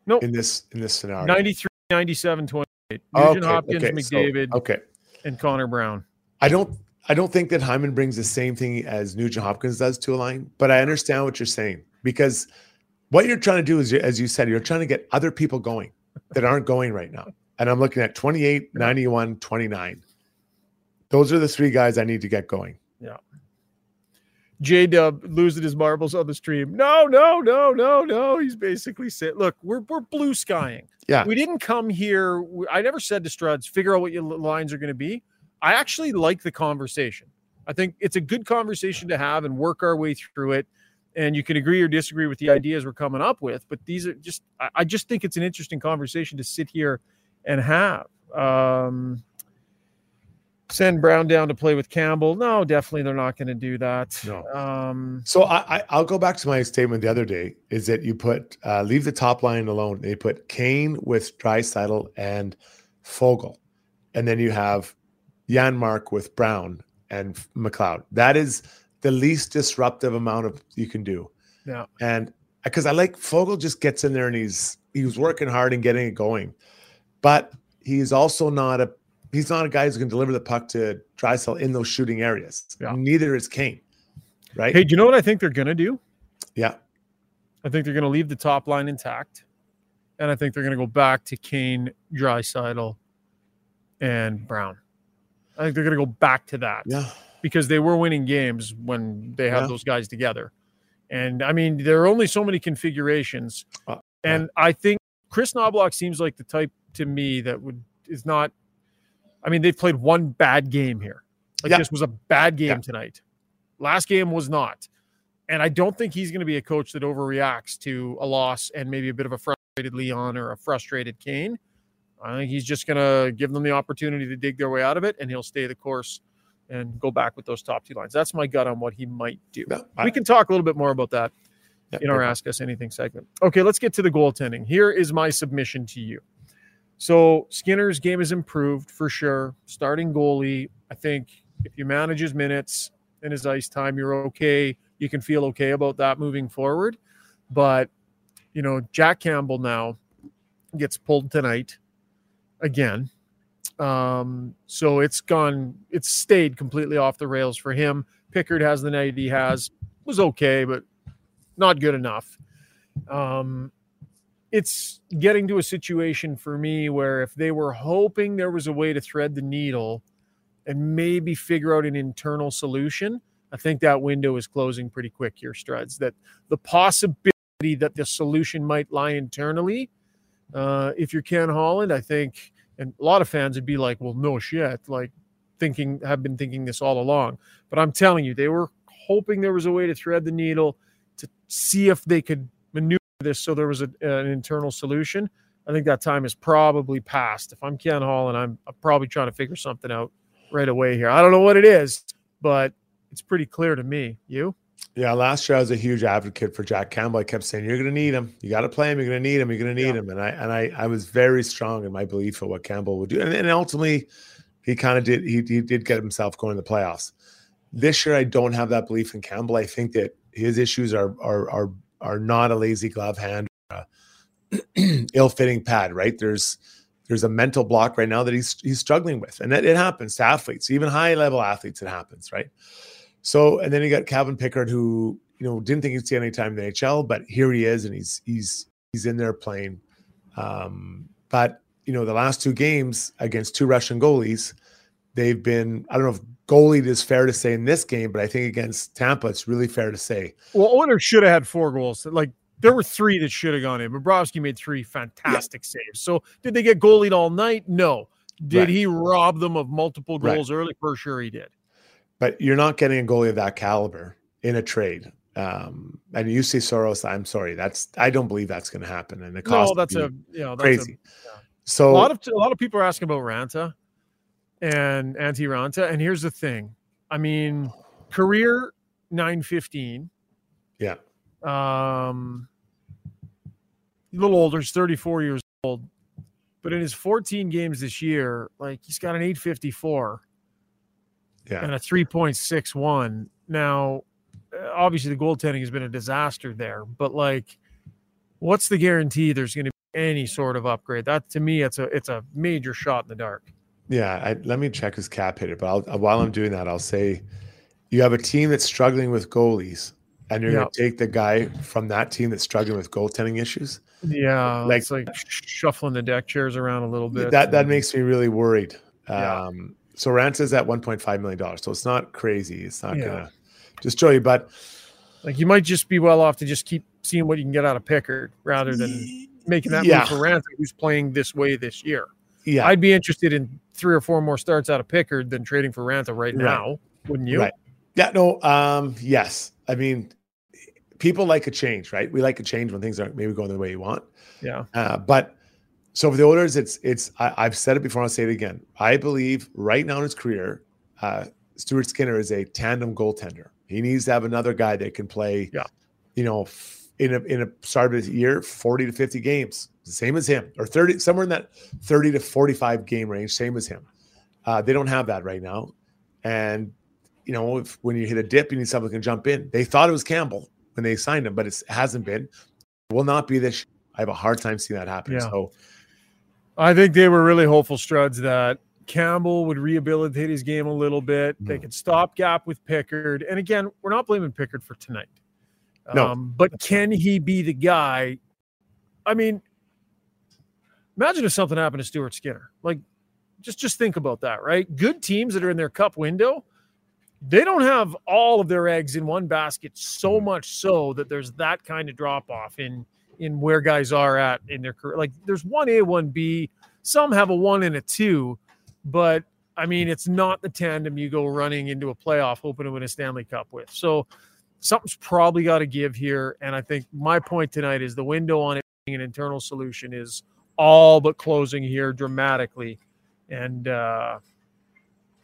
Nope. In this in this scenario. 93, 97, 28. Nugent Okay, Hopkins, okay, so- McDavid, okay. And Connor Brown. I don't I don't think that Hyman brings the same thing as Nugent Hopkins does to a line, but I understand what you're saying because what you're trying to do is, as you said, you're trying to get other people going that aren't going right now. And I'm looking at 28, 91, 29. Those are the three guys I need to get going. J Dub losing his marbles on the stream. No, no, no, no, no. He's basically said, look, we're we're blue skying. Yeah. We didn't come here. I never said to Struds, figure out what your lines are going to be. I actually like the conversation. I think it's a good conversation to have and work our way through it. And you can agree or disagree with the ideas we're coming up with, but these are just, I, I just think it's an interesting conversation to sit here and have. Um, send Brown down to play with Campbell. No, definitely they're not going to do that. No. Um, So I, I I'll go back to my statement the other day is that you put uh, leave the top line alone. They put Kane with Draisaitl and Foegele, and then you have Janmark with Brown and McLeod. That is the least disruptive amount of you can do. Yeah. And because I like Foegele just gets in there and he's he was working hard and getting it going, but he's also not a he's not a guy who's going to deliver the puck to Draisaitl in those shooting areas. Yeah. Neither is Kane. Right. hey, do you know what I think they're going to do? Yeah. I think they're going to leave the top line intact, and I think they're going to go back to Kane, Draisaitl, and Brown. I think they're going to go back to that Yeah. because they were winning games when they had Yeah. those guys together. And I mean, there are only so many configurations, Uh, and I think Kris Knoblauch seems like the type to me that would is not. I mean, they've played one bad game here. Like Yeah. this was a bad game Yeah. tonight. Last game was not. And I don't think he's going to be a coach that overreacts to a loss and maybe a bit of a frustrated Leon or a frustrated Kane. I think he's just going to give them the opportunity to dig their way out of it, and he'll stay the course and go back with those top two lines. That's my gut on what he might do. I- we can talk a little bit more about that Yeah, in our Ask Us Anything segment. Okay, let's get to the goaltending. Here is my submission to you. So Skinner's game has improved for sure. Starting goalie, I think if you manage his minutes and his ice time, you're okay. You can feel okay about that moving forward. But you know, Jack Campbell now gets pulled tonight again. Um, so it's gone, it's stayed completely off the rails for him. Pickard has the night he has, was okay, but not good enough. Um, it's getting to a situation for me where if they were hoping there was a way to thread the needle and maybe figure out an internal solution, I think that window is closing pretty quick here, Struds. That the possibility that the solution might lie internally Uh, if you're Ken Holland, I think, and a lot of fans would be like, well, no shit, like thinking, have been thinking this all along. But I'm telling you, they were hoping there was a way to thread the needle to see if they could this so there was a, an internal solution. I think that time is probably past. If I'm Ken Holland, I'm, I'm probably trying to figure something out right away here. I don't know what it is, but it's pretty clear to me. You? Yeah, last year I was a huge advocate for Jack Campbell. I kept saying, "You're going to need him. You got to play him. You're going to need him. You're going to need yeah. him." And I and I I was very strong in my belief of what Campbell would do. And, and ultimately, he kind of did. He, he did get himself going to the playoffs. This year, I don't have that belief in Campbell. I think that his issues are are are are not a lazy glove hand, ill-fitting pad. Right? There's there's a mental block right now that he's he's struggling with, and it, it happens to athletes, even high-level athletes. It happens, right? So, and then you got Calvin Pickard, who you know didn't think he'd see any time in the NHL, but here he is, and he's he's he's in there playing. Um, but you know, the last two games against two Russian goalies, they've been I don't know if goalie is fair to say in this game, but I think against Tampa, it's really fair to say. Well, Oilers should have had four goals. Like there were three that should have gone in. Bobrovsky made three fantastic yeah. saves. So did they get goalied all night? No. Did right. he rob them of multiple goals right. early? For sure, he did but you're not getting a goalie of that caliber in a trade. Um, and see Saros. I'm sorry, that's I don't believe that's going to happen. And the cost, no, that's a you know, that's crazy. A, yeah. So a lot of a lot of people are asking about Raanta and Antti Raanta, and here's the thing. I mean, career 915. Yeah. Um, a little older, he's 34 years old, but in his 14 games this year, like he's got an 854 yeah. and a 3.61. Now, obviously, the goaltending has been a disaster there, but like, what's the guarantee there's going to be any sort of upgrade? That to me, it's a it's a major shot in the dark. Yeah, I, let me check his cap hitter. But I'll, while I'm doing that, I'll say you have a team that's struggling with goalies, and you're going to take the guy from that team that's struggling with goaltending issues. Yeah, like it's like shuffling the deck chairs around a little bit. That that makes me really worried. Yeah. Um, so is at 1.5 million dollars. So it's not crazy. It's not yeah. gonna destroy you, but like you might just be well off to just keep seeing what you can get out of Pickard rather than making that yeah. move for Raanta, who's playing this way this year. Yeah, I'd be interested in three or four more starts out of Pickard than trading for Raanta right, right. now, wouldn't you? Right. Yeah. No. Um. Yes. I mean, people like a change, right? We like a change when things aren't maybe going the way you want. Yeah. Uh, but so for the Oilers, it's it's I, have said it before. I'll say it again. I believe right now in his career, uh, Stuart Skinner is a tandem goaltender. He needs to have another guy that can play. Yeah. You know, in a in a start of the year, forty to fifty games, same as him, or thirty somewhere in that thirty to forty five game range, same as him. Uh, they don't have that right now, and you know, if when you hit a dip, you need someone who can jump in. They thought it was Campbell when they signed him, but it hasn't been. It will not be this. I have a hard time seeing that happen. Yeah. So I think they were really hopeful, Struds, that Campbell would rehabilitate his game a little bit. They mm. could stop gap with Pickard. And again, we're not blaming Pickard for tonight. No, um, but can he be the guy? I mean, imagine if something happened to Stuart Skinner. Like, just just think about that, right? Good teams that are in their cup window, they don't have all of their eggs in one basket so mm. much so that there's that kind of drop off in – in where guys are at in their career. Like there's one A, one B. Some have a one and a two, but I mean it's not the tandem you go running into a playoff hoping to win a Stanley Cup with. So something's probably got to give here. And I think my point tonight is the window on it being an internal solution is all but closing here dramatically. And uh,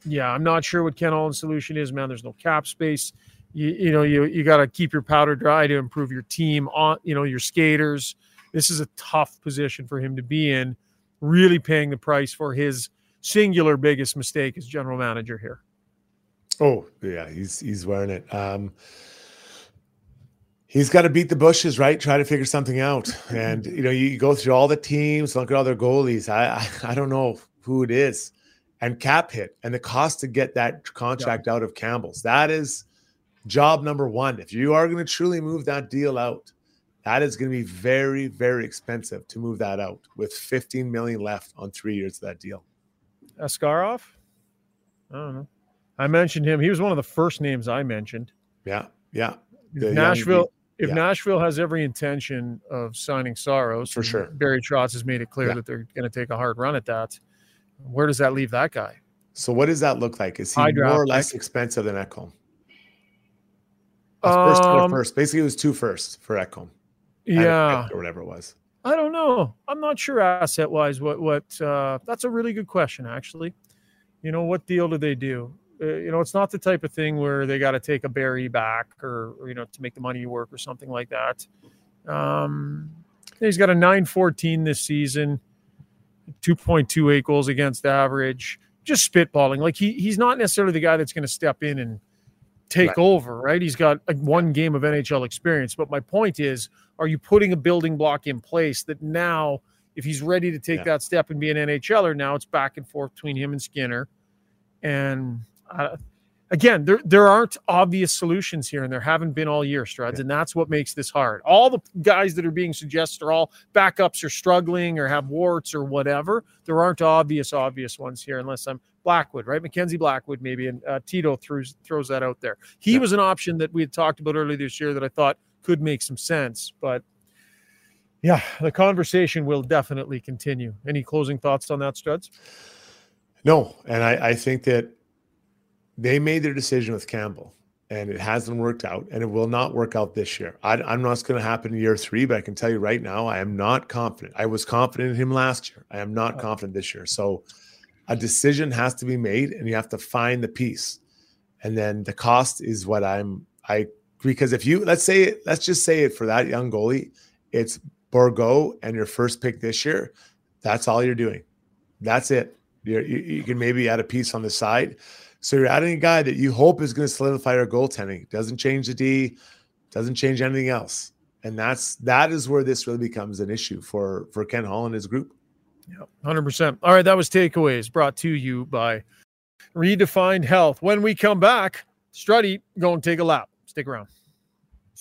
yeah, I'm not sure what Ken Holland's solution is, man. There's no cap space you, you know you you got to keep your powder dry to improve your team on you know your skaters this is a tough position for him to be in really paying the price for his singular biggest mistake as general manager here oh yeah he's he's wearing it um he's got to beat the bushes right try to figure something out and you know you go through all the teams look at all their goalies i i, I don't know who it is and cap hit and the cost to get that contract yeah. out of campbell's that is job number one. If you are going to truly move that deal out, that is going to be very, very expensive to move that out with 15 million left on three years of that deal. Askarov? I don't know. I mentioned him. He was one of the first names I mentioned. Yeah. Yeah. The Nashville. If Yeah. Nashville has every intention of signing Saros, For sure. Barry Trotz has made it clear Yeah. that they're going to take a hard run at that. Where does that leave that guy? So what does that look like? Is he more or less expensive than Ekholm? A first Um, first. Basically, it was two firsts for Ekholm. Yeah, or whatever it was. I don't know. I'm not sure asset wise what what. Uh, that's a really good question, actually. You know, what deal do they do? Uh, you know, it's not the type of thing where they got to take a berry back or, or, you know to make the money work or something like that. Um, he's got a 914 this season, 2.28 goals against average. Just spitballing. Like he he's not necessarily the guy that's going to step in and take Right. over, right? He's got like one game of NHL experience. But my point is, are you putting a building block in place that now, if he's ready to take Yeah. that step and be an NHLer, now it's back and forth between him and Skinner. And uh, again, there there aren't obvious solutions here, and there haven't been all year, Struds, and that's what makes this hard. All the guys that are being suggested are all backups are struggling or have warts or whatever. There aren't obvious obvious ones here, unless I'm Blackwood, right? Mackenzie Blackwood, maybe, and uh, Tito throws throws that out there. He Yeah. was an option that we had talked about earlier this year that I thought could make some sense, but yeah, the conversation will definitely continue. Any closing thoughts on that, Struds? No, and I, I think that they made their decision with Campbell, and it hasn't worked out, and it will not work out this year. I, I'm not going to happen in year three, but I can tell you right now, I am not confident. I was confident in him last year. I am not confident this year. So, a decision has to be made, and you have to find the piece, and then the cost is what I'm. I because if you let's say it, let's just say it for that young goalie, it's Borgo and your first pick this year. That's all you're doing. That's it. You're, you, you can maybe add a piece on the side. So you're adding a guy that you hope is going to solidify your goaltending. Doesn't change the D, doesn't change anything else. And that's that is where this really becomes an issue for for Ken Holland his group. Yeah, hundred percent. All right, that was takeaways brought to you by Redefined Health. When we come back, Strutty, go and take a lap. Stick around.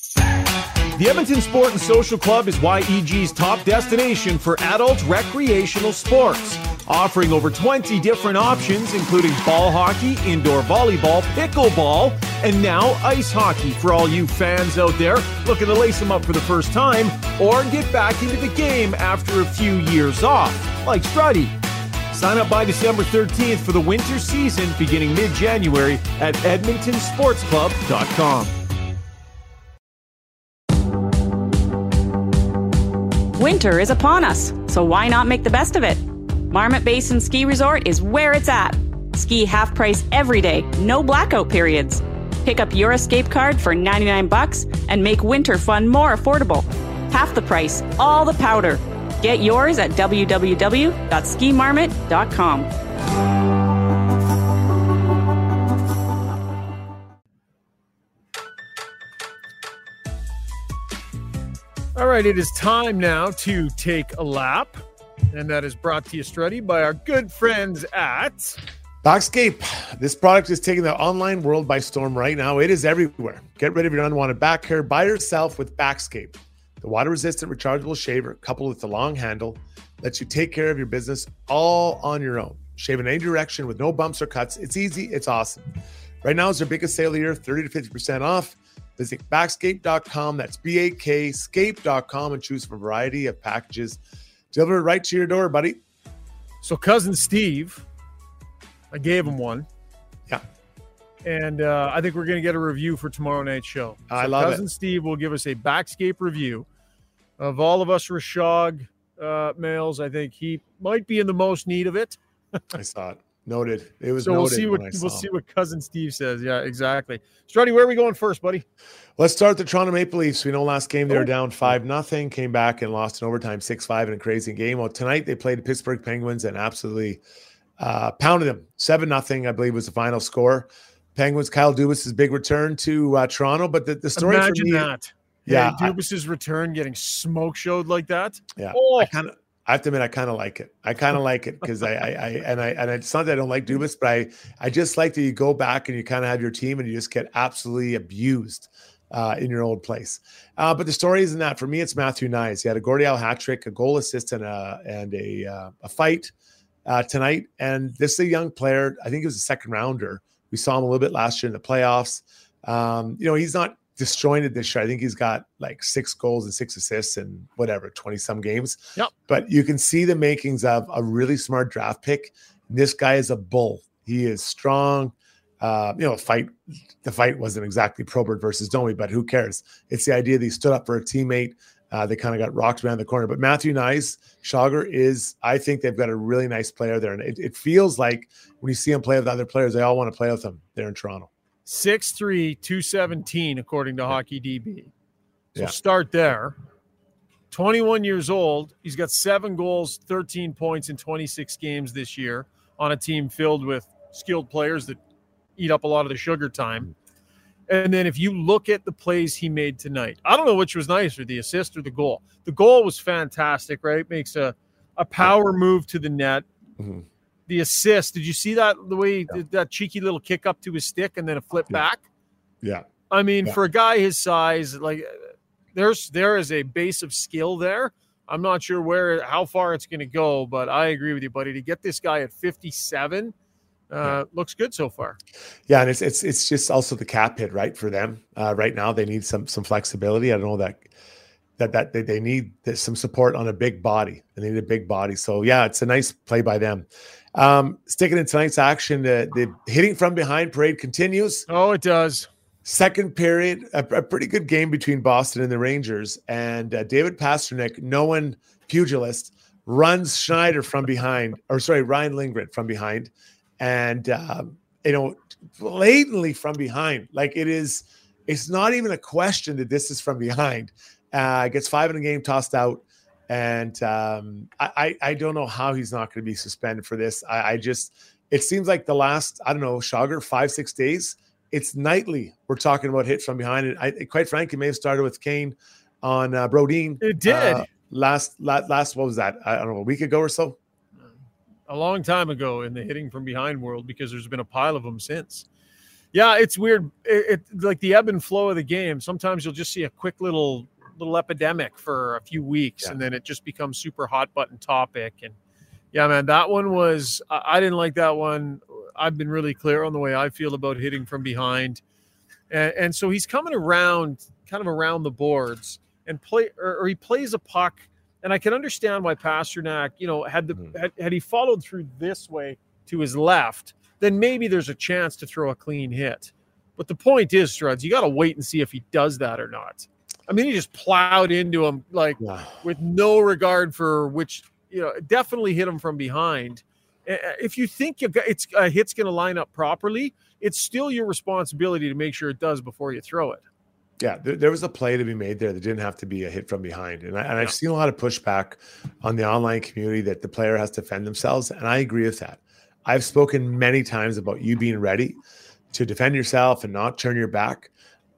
The Edmonton Sport and Social Club is YEG's top destination for adult recreational sports, offering over 20 different options, including ball hockey, indoor volleyball, pickleball, and now ice hockey for all you fans out there looking to lace them up for the first time or get back into the game after a few years off, like Strutty. Sign up by December 13th for the winter season beginning mid January at EdmontonSportsClub.com. Winter is upon us, so why not make the best of it? Marmot Basin Ski Resort is where it's at. Ski half price every day, no blackout periods. Pick up your escape card for 99 bucks and make winter fun more affordable. Half the price, all the powder. Get yours at www.skimarmot.com. All right, it is time now to take a lap. And that is brought to you, Strutty, by our good friends at Backscape. This product is taking the online world by storm right now. It is everywhere. Get rid of your unwanted back hair by yourself with Backscape. The water resistant rechargeable shaver, coupled with the long handle, lets you take care of your business all on your own. Shave in any direction with no bumps or cuts. It's easy, it's awesome. Right now is their biggest sale of the year 30 to 50% off. Visit backscape.com. That's B A K scape.com and choose from a variety of packages delivered right to your door, buddy. so cousin Steve. I gave him one. Yeah. And uh, I think we're going to get a review for tomorrow night's show. I So love it. cousin Steve will give us a backscape review of all of us Rishaug uh, males. I think he might be in the most need of it. I saw it. Noted. It was So we'll see what we'll see what cousin Steve says. Yeah, exactly. Strutty, where are we going first, buddy? Let's start the Toronto Maple Leafs. We know last game they were Oh. down five nothing, came back and lost in overtime six five in a crazy game. Well, tonight they played the Pittsburgh Penguins and absolutely uh, pounded them seven nothing. I believe was the final score. Penguins. Kyle Dubas' big return to uh, Toronto, but the, the story Imagine for me, that. Yeah, Yeah, I- Dubas's return getting smoke showed like that. yeah, Oh, I kind of. I have to admit, I kind of like it. I kind of like it because I, I, I, and I, and it's not that I don't like Dubas, but I, I just like that you go back and you kind of have your team and you just get absolutely abused uh, in your old place. Uh, but the story isn't that. For me, it's Matthew Knies. He had a Gordie Howe hat trick, a goal assist, and a and a uh, a fight uh, tonight. And this is a young player. I think he was a second rounder. We saw him a little bit last year in the playoffs. Um, you know, he's not disjointed this year. I think he's got like six goals and six assists in whatever, 20 some games. Yep. But you can see the makings of a really smart draft pick. This guy is a bull. He is strong. Uh, you know, fight the fight wasn't exactly Probert versus Domi, but who cares? It's the idea that he stood up for a teammate. Uh, they kind of got rocked around the corner. But Matthew Knies, Jagr is, I think they've got a really nice player there. And it, it feels like when you see him play with other players, they all want to play with him there in Toronto. 6'3, 217, according to Hockey DB. So Yeah. start there. 21 years old. He's got seven goals, 13 points in 26 games this year on a team filled with skilled players that eat up a lot of the sugar time. And then if you look at the plays he made tonight, I don't know which was nicer, the assist or the goal. The goal was fantastic, right? Makes a, a power move to the net. Mhm. The assist, did you see that the way he did that cheeky little kick up to his stick and then a flip Yeah. back? Yeah. I mean, Yeah. for a guy his size, like there's there is a base of skill there. I'm not sure where how far it's going to go, but I agree with you, buddy. To get this guy at 57 uh, looks good so far. Yeah, and it's it's it's just also the cap hit, right? For them uh, right now, they need some some flexibility. I don't know that that that they, they need some support on a big body. and They need a big body. So yeah, it's a nice play by them. Um, sticking in tonight's action, the, the hitting from behind parade continues. Oh, it does. Second period, a, a pretty good game between Boston and the Rangers. And uh, David Pastrnak, knowing pugilist, runs Schneider from behind, or sorry, Ryan Lindgren from behind, and um, you know, blatantly from behind. Like it is, it's not even a question that this is from behind. Uh, gets five in a game, tossed out, and um, I, I don't know how he's not going to be suspended for this. I, I just, it seems like the last I don't know, Shagar five six days it's nightly. We're talking about hit from behind. And I, quite frankly, may have started with Kane on uh, Brodin. It did. uh, last, last, last, what was that? I don't know, a week ago or so. a long time ago in the hitting from behind world because there's been a pile of them since. Yeah, it's weird. It, it like the ebb and flow of the game. Sometimes you'll just see a quick little little epidemic for a few weeks, Yeah. and then it just becomes super hot button topic. And yeah, man, that one was I, didn't like that one. I've been really clear on the way I feel about hitting from behind, and, and so he's coming around, kind of around the boards, and play or, or he plays a puck and I can understand why Pastrnak, you know, had the Mhm. had, had he followed through this way to his left, then maybe there's a chance to throw a clean hit. But the point is, Struds, you got to wait and see if he does that or not. I mean, he just plowed into him like with no regard for which, you know, definitely hit him from behind. If you think you got, it's a hit's going to line up properly, it's still your responsibility to make sure it does before you throw it. Yeah, there, there was a play to be made there that didn't have to be a hit from behind, and, I, and Yeah. I've seen a lot of pushback on the online community that the player has to defend themselves, and I agree with that. I've spoken many times about you being ready to defend yourself and not turn your back,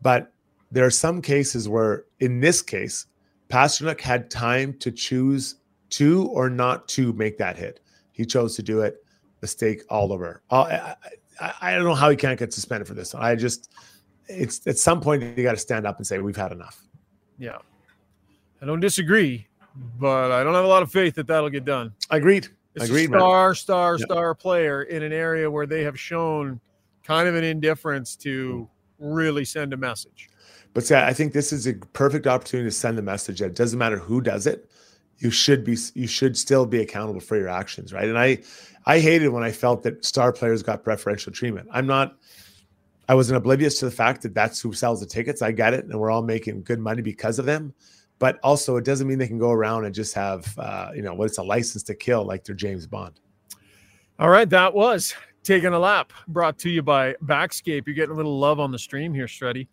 but there are some cases where, in this case, Pastrnak had time to choose to or not to make that hit. He chose to do it. Mistake all over. Uh, I, I, I don't know how he can't get suspended for this. I just it's at some point you got to stand up and say we've had enough. Yeah. I don't disagree, but I don't have a lot of faith that that'll get done. Agreed. It's Agreed, a man. star, star, star player in an area where they have shown kind of an indifference to really send a message. But see, I think this is a perfect opportunity to send the message that it doesn't matter who does it. You should be you should still be accountable for your actions, right? And I I hated when I felt that star players got preferential treatment. I'm not I wasn't oblivious to the fact that that's who sells the tickets. I get it, and we're all making good money because of them. But also, it doesn't mean they can go around and just have, uh, you know, what it's a license to kill, like they're James Bond. All right, that was taking a lap brought to you by Backscape. You're getting a little love on the stream here, Struddy.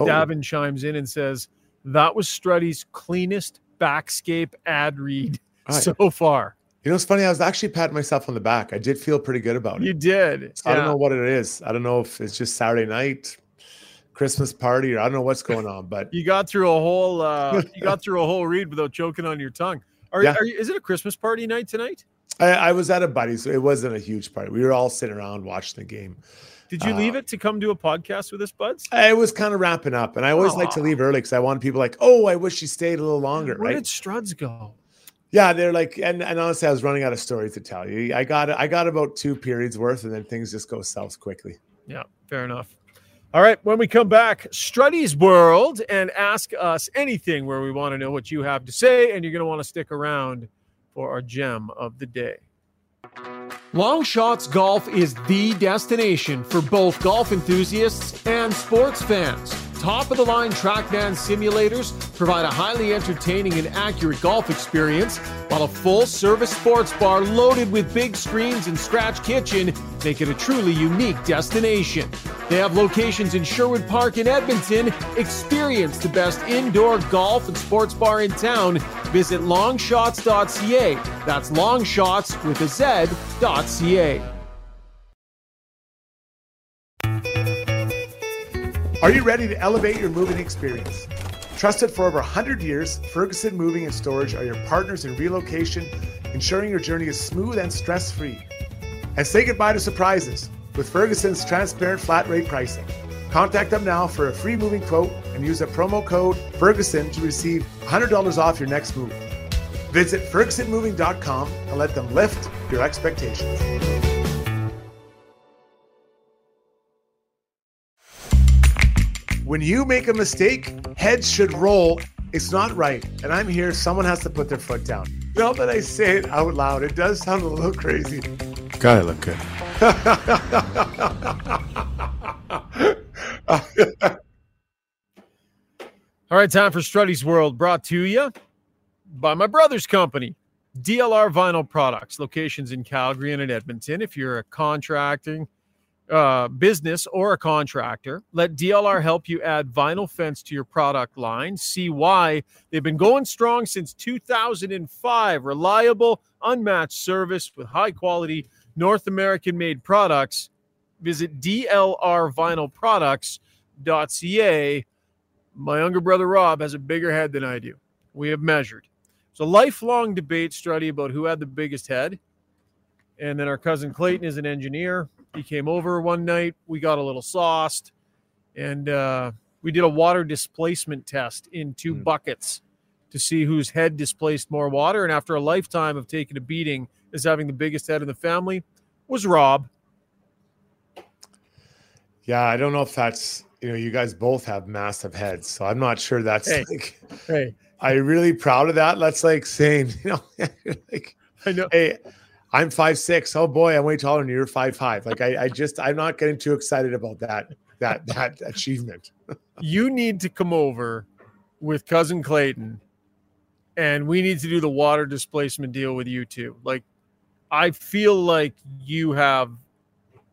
Oh, Davin chimes in and says, That was Struddy's cleanest Backscape ad read right. so far. you know, it's funny. I was actually patting myself on the back. I did feel pretty good about it. You did. I don't know what it is. I don't know if it's just Saturday night, Christmas party, or I don't know what's going on. But You got through a whole uh you got through a whole read without choking on your tongue. Are, Yeah. are you, is it a Christmas party night tonight? I, I was at a buddy's. So it wasn't a huge party. We were all sitting around watching the game. Did you Uh, leave it to come do a podcast with us, buds? I was kind of wrapping up, and I always like to leave early because I want people like, oh, I wish you stayed a little longer, Where right? did Struds go? Yeah, they're like, and, and honestly, I was running out of stories to tell you. I got I got about two periods worth, and then things just go south quickly. Yeah, fair enough. All right, when we come back, Struddy's World and ask us anything where we want to know what you have to say, and you're going to want to stick around for our gem of the day. Long Shots Golf is the destination for both golf enthusiasts and sports fans. Top of the line Trackman simulators provide a highly entertaining and accurate golf experience, while a full service sports bar loaded with big screens and scratch kitchen make it a truly unique destination. They have locations in Sherwood Park and Edmonton. Experience the best indoor golf and sports bar in town. Visit longshots.ca. That's longshots with a Z.ca. Are you ready to elevate your moving experience? Trusted for over 100 years, Ferguson Moving and Storage are your partners in relocation, ensuring your journey is smooth and stress free. And say goodbye to surprises with Ferguson's transparent flat rate pricing. Contact them now for a free moving quote and use a promo code Ferguson to receive $100 off your next move. Visit FergusonMoving.com and let them lift your expectations. When you make a mistake, heads should roll. It's not right. And I'm here, someone has to put their foot down. Now that I say it out loud, it does sound a little crazy. Gotta look good. All right, time for Struddy's World, brought to you by my brother's company, DLR Vinyl Products, locations in Calgary and in Edmonton. If you're a contracting uh, business or a contractor, let DLR help you add vinyl fence to your product line. See why they've been going strong since 2005. Reliable, unmatched service with high quality North American made products. Visit DLRvinylproducts.ca. My younger brother Rob has a bigger head than I do. We have measured. It's a lifelong debate, Struddy, about who had the biggest head. And then our cousin Clayton is an engineer. He came over one night. We got a little sauced, and uh, we did a water displacement test in two Mm. buckets to see whose head displaced more water. And after a lifetime of taking a beating as having the biggest head in the family, was Rob. Yeah, I don't know if that's, you know, you guys both have massive heads. So I'm not sure that's Hey. like, Hey, I'm really proud of that. That's like saying, you know, like, I know. hey, I'm five six. Oh boy, I'm way taller than you. You're five five. Like I, I just I'm not getting too excited about that that that achievement. you need to come over with cousin Clayton and we need to do the water displacement deal with you too. Like I feel like you have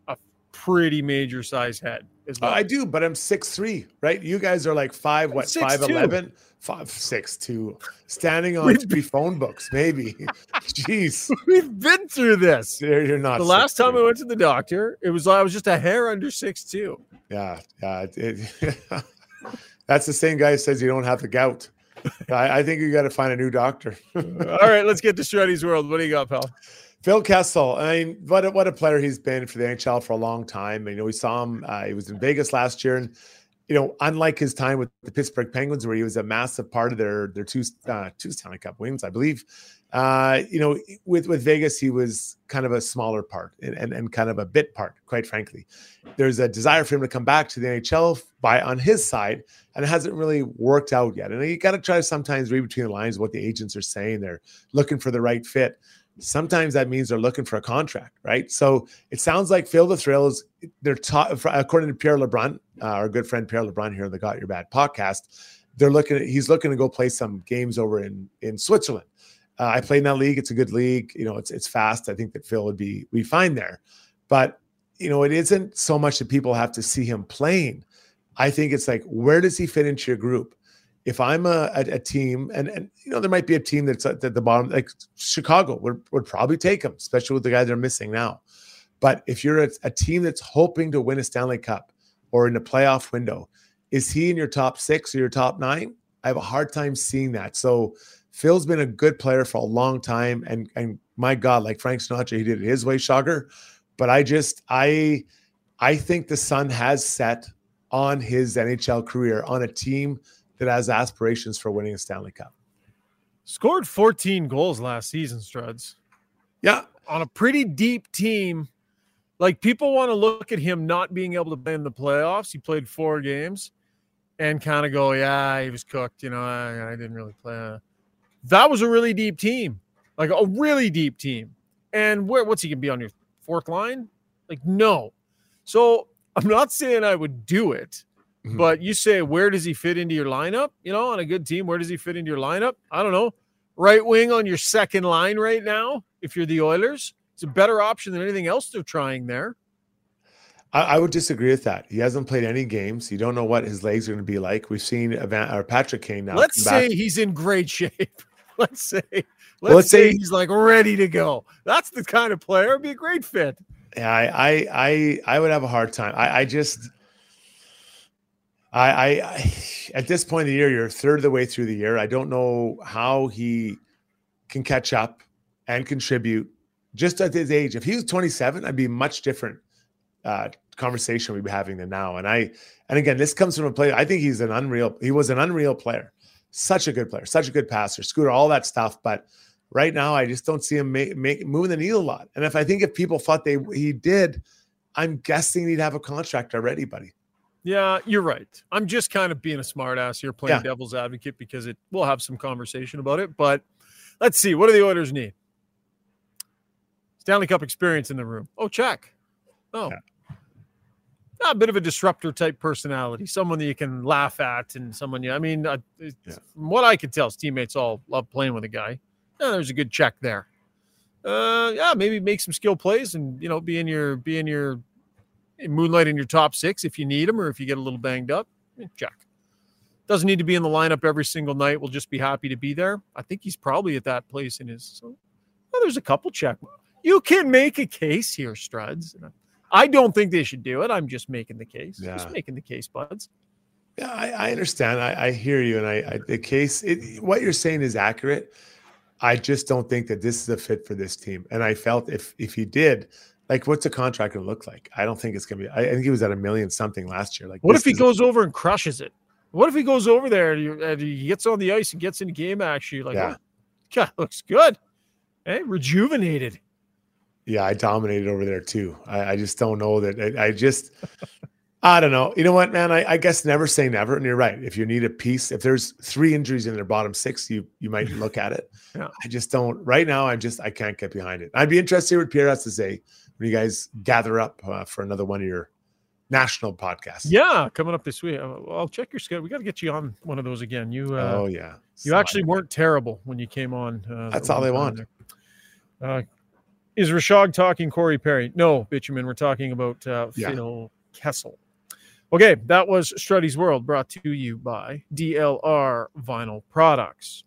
a pretty major size head as oh, well. I do, but I'm six three, right? You guys are like five, what, 6'2". five eleven, five six two, standing on three phone books, maybe. Jeez, We've been through this. there you're not. The last time I went to the doctor, it was I was just a hair under six two. yeah, yeah, it, it- that's the same guy who says you don't have the gout. I, I think you got to find a new doctor. All right, let's get to Struddy's world. What do you got, pal? Phil Kessel, I mean, what a, what a player he's been for the NHL for a long time. You know, we saw him. Uh, he was in Vegas last year, and you know, unlike his time with the Pittsburgh Penguins, where he was a massive part of their their two uh, two Stanley Cup wins, I believe. Uh, you know, with with Vegas, he was kind of a smaller part and, and and kind of a bit part, quite frankly. There's a desire for him to come back to the NHL by on his side, and it hasn't really worked out yet. And you got to try to sometimes read between the lines what the agents are saying. They're looking for the right fit sometimes that means they're looking for a contract, right? So it sounds like Phil the Thrill is they're taught according to Pierre LeBrun, uh, our good friend Pierre LeBrun here on the Got Your Bad podcast. They're looking at he's looking to go play some games over in in Switzerland. Uh, I played in that league. It's a good league. You know, it's it's fast. I think that Phil would be be fine there, but you know, it isn't so much that people have to see him playing. I think it's like where does he fit into your group? If I'm a, a, a, team, and and you know there might be a team that's at the bottom, like Chicago would would probably take him, especially with the guy they're missing now. But if you're a, a team that's hoping to win a Stanley Cup or in the playoff window, is he in your top six or your top nine? I have a hard time seeing that. So Phil's been a good player for a long time, and and my God, like Frank Sinatra, he did it his way, Shogger. But I just I I think the sun has set on his NHL career on a team that has aspirations for winning a Stanley Cup. Scored 14 goals last season, Struds. Yeah. On a pretty deep team Like people want to look at him not being able to play in the playoffs. He played four games and kind of go, yeah, he was cooked. You know, I, I didn't really play. That was a really deep team, like a really deep team. And where what's he gonna be on your fourth line? Like no. So I'm not saying I would do it, mm-hmm. but you say where does he fit into your lineup? You know, on a good team, where does he fit into your lineup? I don't know. Right wing on your second line right now, if you're the Oilers, it's a better option than anything else they're trying there. I, I, would disagree with that. He hasn't played any games. You don't know what his legs are going to be like. We've seen Evan, or Patrick Kane now. Let's say back. he's in great shape. let's say let's, well, let's say, say, he's like ready to go. That's the kind of player. It'd be a great fit. Yeah, I I I, I would have a hard time. I, I just I, I, at this point of the year, you're a third of the way through the year. I don't know how he can catch up and contribute just at his age. If he was 27, I'd be much different uh, conversation we'd be having than now. And I, and again, this comes from a player. I think he's an unreal. He was an unreal player, such a good player, such a good passer, scooter, all that stuff. But right now, I just don't see him make, make moving the needle a lot. And if I think if people thought they he did, I'm guessing he'd have a contract already, buddy. Yeah, you're right. I'm just kind of being a smartass here, playing yeah. devil's advocate because it we'll have some conversation about it. But let's see, what do the Oilers need? Stanley Cup experience in the room. Oh, check. Oh, yeah a bit of a disruptor type personality, someone that you can laugh at, and someone you. I mean, uh, yeah. from what I can tell, his teammates all love playing with a guy. Yeah, there's a good check there. Uh, yeah, maybe make some skill plays, and you know, be in your be in your moonlight in your top six if you need him, or if you get a little banged up. Eh, check. Doesn't need to be in the lineup every single night. We'll just be happy to be there. I think he's probably at that place in his. So, well, there's a couple check. You can make a case here, Struds. I don't think they should do it. I'm just making the case. Yeah. Just making the case, buds. Yeah, I, I understand. I, I, hear you, and I, I the case. It, what you're saying is accurate. I just don't think that this is a fit for this team. And I felt if if he did, like, what's a contract to look like? I don't think it's going to be. I, I, think he was at a million something last year. Like, what if he goes over and crushes it? What if he goes over there and he gets on the ice and gets in game action? Like, yeah, oh, God, looks good. Hey, rejuvenated yeah, I dominated over there too. I, I just don't know that. I, I, just, I don't know. You know what, man? I, I, guess never say never. And you're right. If you need a piece, if there's three injuries in their bottom six, you you might look at it. Yeah. I just don't. Right now, I just I can't get behind it. I'd be interested to hear what Pierre has to say when you guys gather up uh, for another one of your national podcasts. Yeah, coming up this week. Uh, I'll check your schedule. We got to get you on one of those again. You. Uh, oh yeah. You actually weren't terrible when you came on. Uh, That's all they want. Uh, is Rishaug talking Corey Perry? No, Bitumen. We're talking about uh, yeah. Phil Kessel. Okay, that was Struddy's World brought to you by DLR Vinyl Products.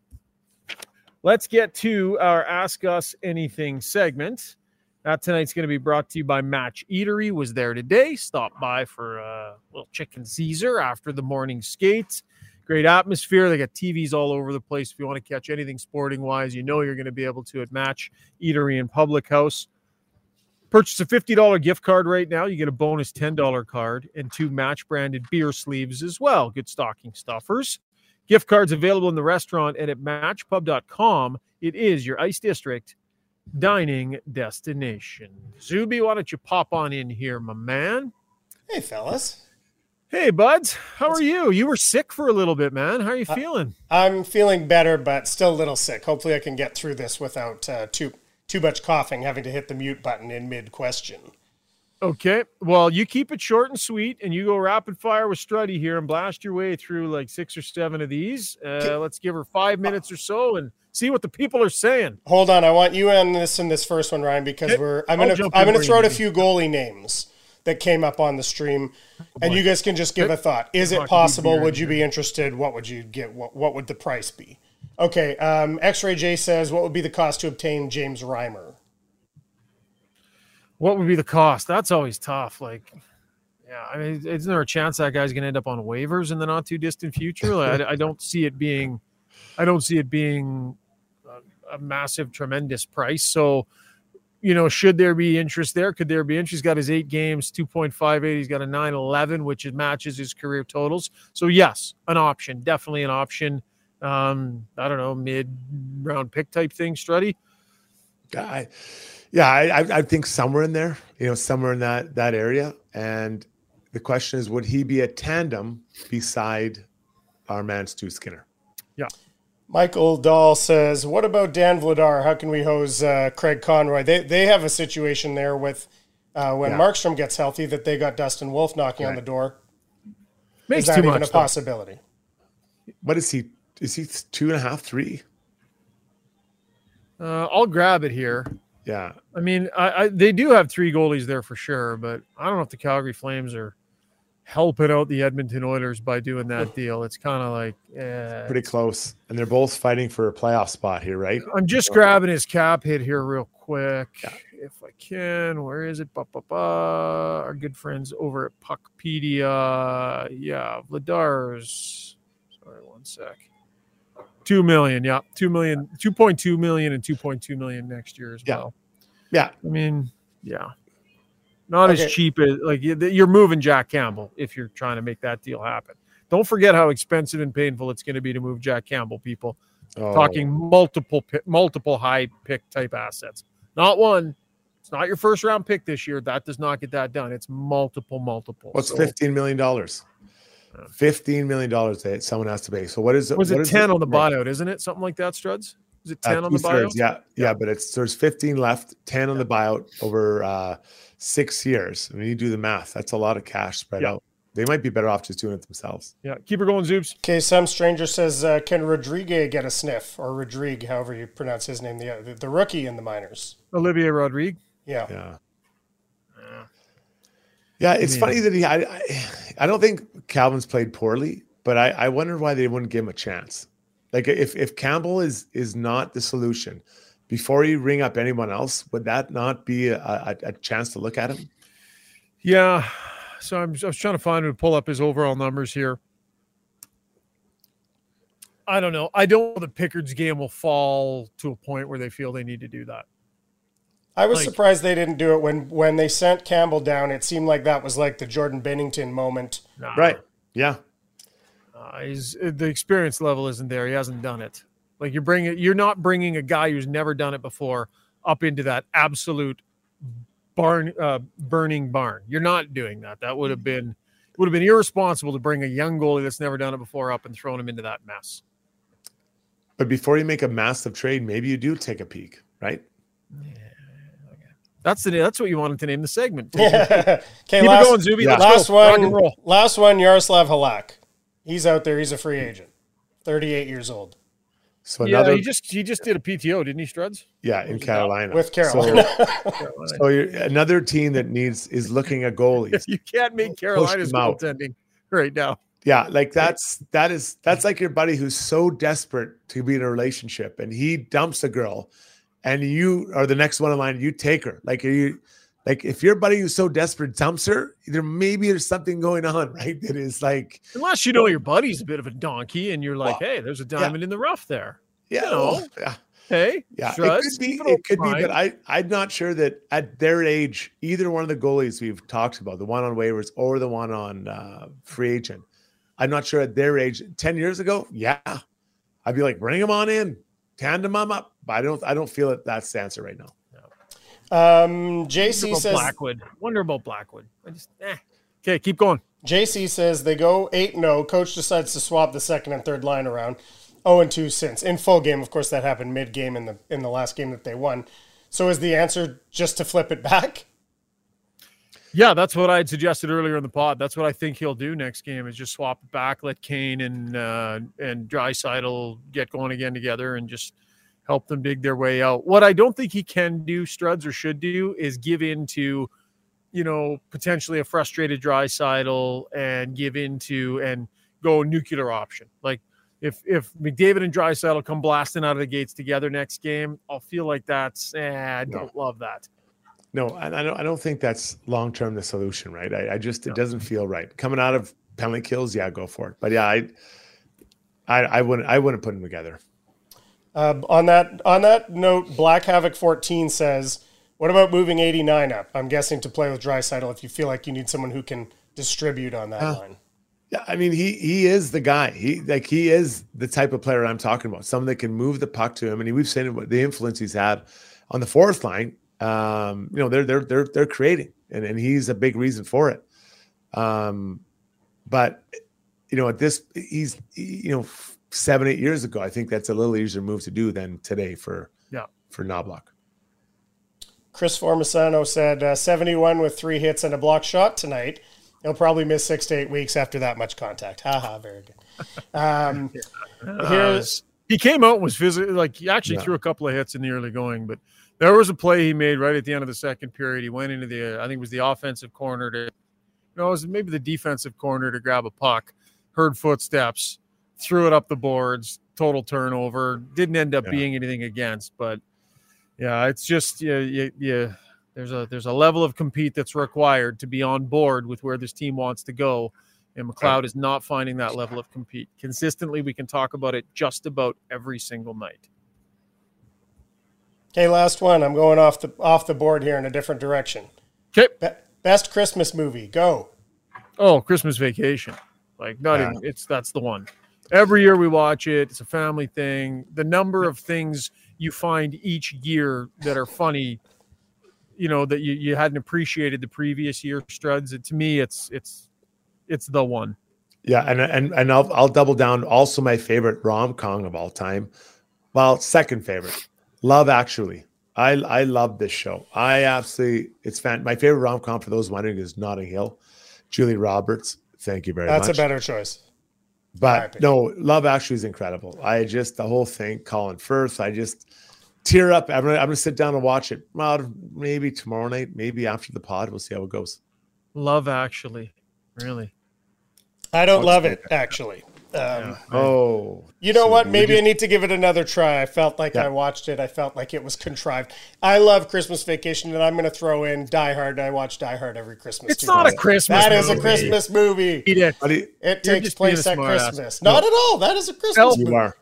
Let's get to our Ask Us Anything segment. That tonight's going to be brought to you by Match Eatery. Was there today. Stop by for a little chicken Caesar after the morning skates. Great atmosphere. They got TVs all over the place. If you want to catch anything sporting wise, you know you're going to be able to at Match Eatery and Public House. Purchase a $50 gift card right now. You get a bonus $10 card and two match branded beer sleeves as well. Good stocking stuffers. Gift cards available in the restaurant and at matchpub.com. It is your Ice District dining destination. Zuby, why don't you pop on in here, my man? Hey, fellas. Hey, buds. How are you? You were sick for a little bit, man. How are you feeling? I'm feeling better, but still a little sick. Hopefully, I can get through this without uh, too too much coughing, having to hit the mute button in mid question. Okay. Well, you keep it short and sweet, and you go rapid fire with Struddy here and blast your way through like six or seven of these. Uh, let's give her five minutes or so and see what the people are saying. Hold on, I want you on this in this first one, Ryan, because okay. we're I'm gonna I'm gonna throw out a few goalie names that came up on the stream, and you guys can just give a thought. Is it possible? Would you be interested? What would you get? What What would the price be? Okay. Um, X-Ray J says, what would be the cost to obtain James Reimer? What would be the cost? That's always tough. Like, yeah, I mean, isn't there a chance that guy's going to end up on waivers in the not too distant future? Like, I, I, don't see it being, I don't see it being a, a massive, tremendous price. So, you know, should there be interest there? Could there be interest? He's got his eight games, 2.58. He's got a 9 11, which matches his career totals. So, yes, an option. Definitely an option. Um, I don't know, mid round pick type thing, Struddy. I, yeah, I, I think somewhere in there, you know, somewhere in that that area. And the question is, would he be a tandem beside our man Stu Skinner? Yeah. Michael Dahl says, "What about Dan Vladar? How can we hose uh, Craig Conroy? They they have a situation there with uh, when yeah. Markstrom gets healthy that they got Dustin Wolf knocking right. on the door. Makes is that too even much, a possibility? What is he? Is he two and a half, three? Uh, I'll grab it here. Yeah. I mean, I, I, they do have three goalies there for sure, but I don't know if the Calgary Flames are helping out the Edmonton Oilers by doing that deal. It's kind of like eh, pretty close, and they're both fighting for a playoff spot here, right? I'm just grabbing his cap hit here real quick, yeah. if I can. Where is it? Ba, ba, ba. Our good friends over at Puckpedia. Yeah, Vladar's. Sorry, one sec. Two million, yeah, two million, two point two million, and two point two million next year as yeah. well. Yeah, I mean, yeah, not okay. as cheap as like you're moving Jack Campbell if you're trying to make that deal happen. Don't forget how expensive and painful it's going to be to move Jack Campbell. People oh. talking multiple multiple high pick type assets, not one. It's not your first round pick this year. That does not get that done. It's multiple, multiple. What's so, fifteen million dollars? Fifteen million dollars that someone has to pay. So what is it? Was it ten it? on the buyout? Isn't it something like that, Struds? Is it ten uh, on the buyout? Yeah, yeah, yeah, but it's there's fifteen left, ten on the buyout over uh, six years. I mean, you do the math. That's a lot of cash spread yeah. out. They might be better off just doing it themselves. Yeah, keep her going, Zoobs. Okay, some stranger says, uh, can Rodriguez get a sniff or Rodrigue, however you pronounce his name, the the rookie in the minors? Olivier Rodrigue. Yeah. Yeah. Yeah, it's I mean, funny that he. I, I don't think Calvin's played poorly, but I, I wonder why they wouldn't give him a chance. Like if if Campbell is is not the solution, before you ring up anyone else, would that not be a, a, a chance to look at him? Yeah. So I'm I was trying to find him to pull up his overall numbers here. I don't know. I don't know the Pickard's game will fall to a point where they feel they need to do that. I was like, surprised they didn't do it when when they sent Campbell down. It seemed like that was like the Jordan Binnington moment. Nah. Right. Yeah. Uh, he's the experience level isn't there. He hasn't done it. Like you're bringing, you're not bringing a guy who's never done it before up into that absolute barn, uh, burning barn. You're not doing that. That would have been would have been irresponsible to bring a young goalie that's never done it before up and thrown him into that mess. But before you make a massive trade, maybe you do take a peek, right? Yeah. That's the that's what you wanted to name the segment. okay, Keep last, going, Zuby. Yeah. Last go. one, last one. Yaroslav Halak. He's out there. He's a free agent. Thirty-eight years old. So another, yeah, he just he just did a PTO, didn't he, Struds? Yeah, in Carolina with Carolina. So, so another team that needs is looking at goalies. you can't make Carolina's goaltending right now. Yeah, like that's that is that's like your buddy who's so desperate to be in a relationship and he dumps a girl and you are the next one in line, you take her. Like you like if your buddy who's so desperate dumps her, there maybe there's something going on, right? That is like unless you know your buddy's a bit of a donkey and you're like, well, hey, there's a diamond yeah. in the rough there. Yeah. You know? yeah. Hey, yeah, it could be. It could be, but I, I'm not sure that at their age, either one of the goalies we've talked about, the one on waivers or the one on uh, free agent, I'm not sure at their age. Ten years ago, yeah, I'd be like, bring them on in, tandem them up. But I don't I don't feel that that's the answer right now. Um, JC says Blackwood. Wonder about Blackwood. I just eh. Okay, keep going. JC says they go 8 0. Coach decides to swap the second and third line around. 0 and 2 since. In full game, of course, that happened mid game in the in the last game that they won. So is the answer just to flip it back? Yeah, that's what I had suggested earlier in the pod. That's what I think he'll do next game is just swap it back, let Kane and uh, and Draisaitl get going again together, and just help them dig their way out. What I don't think he can do, Struds, or should do, is give in to, you know, potentially a frustrated Draisaitl and give in to and go nuclear option. Like if if McDavid and Draisaitl come blasting out of the gates together next game, I'll feel like that's eh, I don't no. love that. No, I, I, don't. I don't think that's long term the solution, right? I, I just it no. doesn't feel right coming out of penalty kills. Yeah, go for it. But yeah, I, I, I wouldn't. I wouldn't put them together. Uh, on that on that note, Black Havoc 14 says, "What about moving 89 up? I'm guessing to play with Draisaitl if you feel like you need someone who can distribute on that uh, line." Yeah, I mean he he is the guy. He like he is the type of player I'm talking about. Someone that can move the puck to him, and we've seen the influence he's had on the fourth line, um, you know, they're they're they're they're creating, and and he's a big reason for it. Um, but you know, at this, he's you know, seven eight years ago, I think that's a little easier move to do than today for yeah for Knoblauch. Chris Formasano said uh, 71 with three hits and a block shot tonight. He'll probably miss six to eight weeks after that much contact. Haha, very good. Um, here's he came out and was physically like he actually yeah. threw a couple of hits in the early going, but there was a play he made right at the end of the second period. He went into the I think it was the offensive corner to you know, it was maybe the defensive corner to grab a puck, heard footsteps, threw it up the boards, total turnover. Didn't end up yeah. being anything against, but yeah, it's just yeah, yeah, yeah. There's a there's a level of compete that's required to be on board with where this team wants to go, and McLeod is not finding that level of compete consistently. We can talk about it just about every single night. Okay, last one. I'm going off the off the board here in a different direction. Okay. Be- best Christmas movie. Go. Oh, Christmas Vacation. Like not yeah. even it's that's the one. Every year we watch it. It's a family thing. The number of things you find each year that are funny, you know, that you, you hadn't appreciated the previous year struds. It, to me, it's it's it's the one. Yeah, and and and I'll I'll double down. Also, my favorite rom com of all time. Well, second favorite, Love Actually. I I love this show. I absolutely it's fan. My favorite rom com for those wondering is Notting Hill. Julia Roberts. Thank you very That's much. That's a better choice. But no, Love Actually is incredible. I just the whole thing, Colin Firth. I just tear up. I'm gonna, I'm gonna sit down and watch it. Well, maybe tomorrow night, maybe after the pod. We'll see how it goes. Love Actually, really. I don't love it actually. Um, oh, you know so what? Maybe I need to give it another try. I felt like yeah. I watched it. I felt like it was contrived. I love Christmas Vacation, and I'm going to throw in Die Hard. I watch Die Hard every Christmas. It's not a Christmas. That movie. is a Christmas movie. It, it takes place at Christmas. Ass. Not no. at all. That is a Christmas. You movie. are.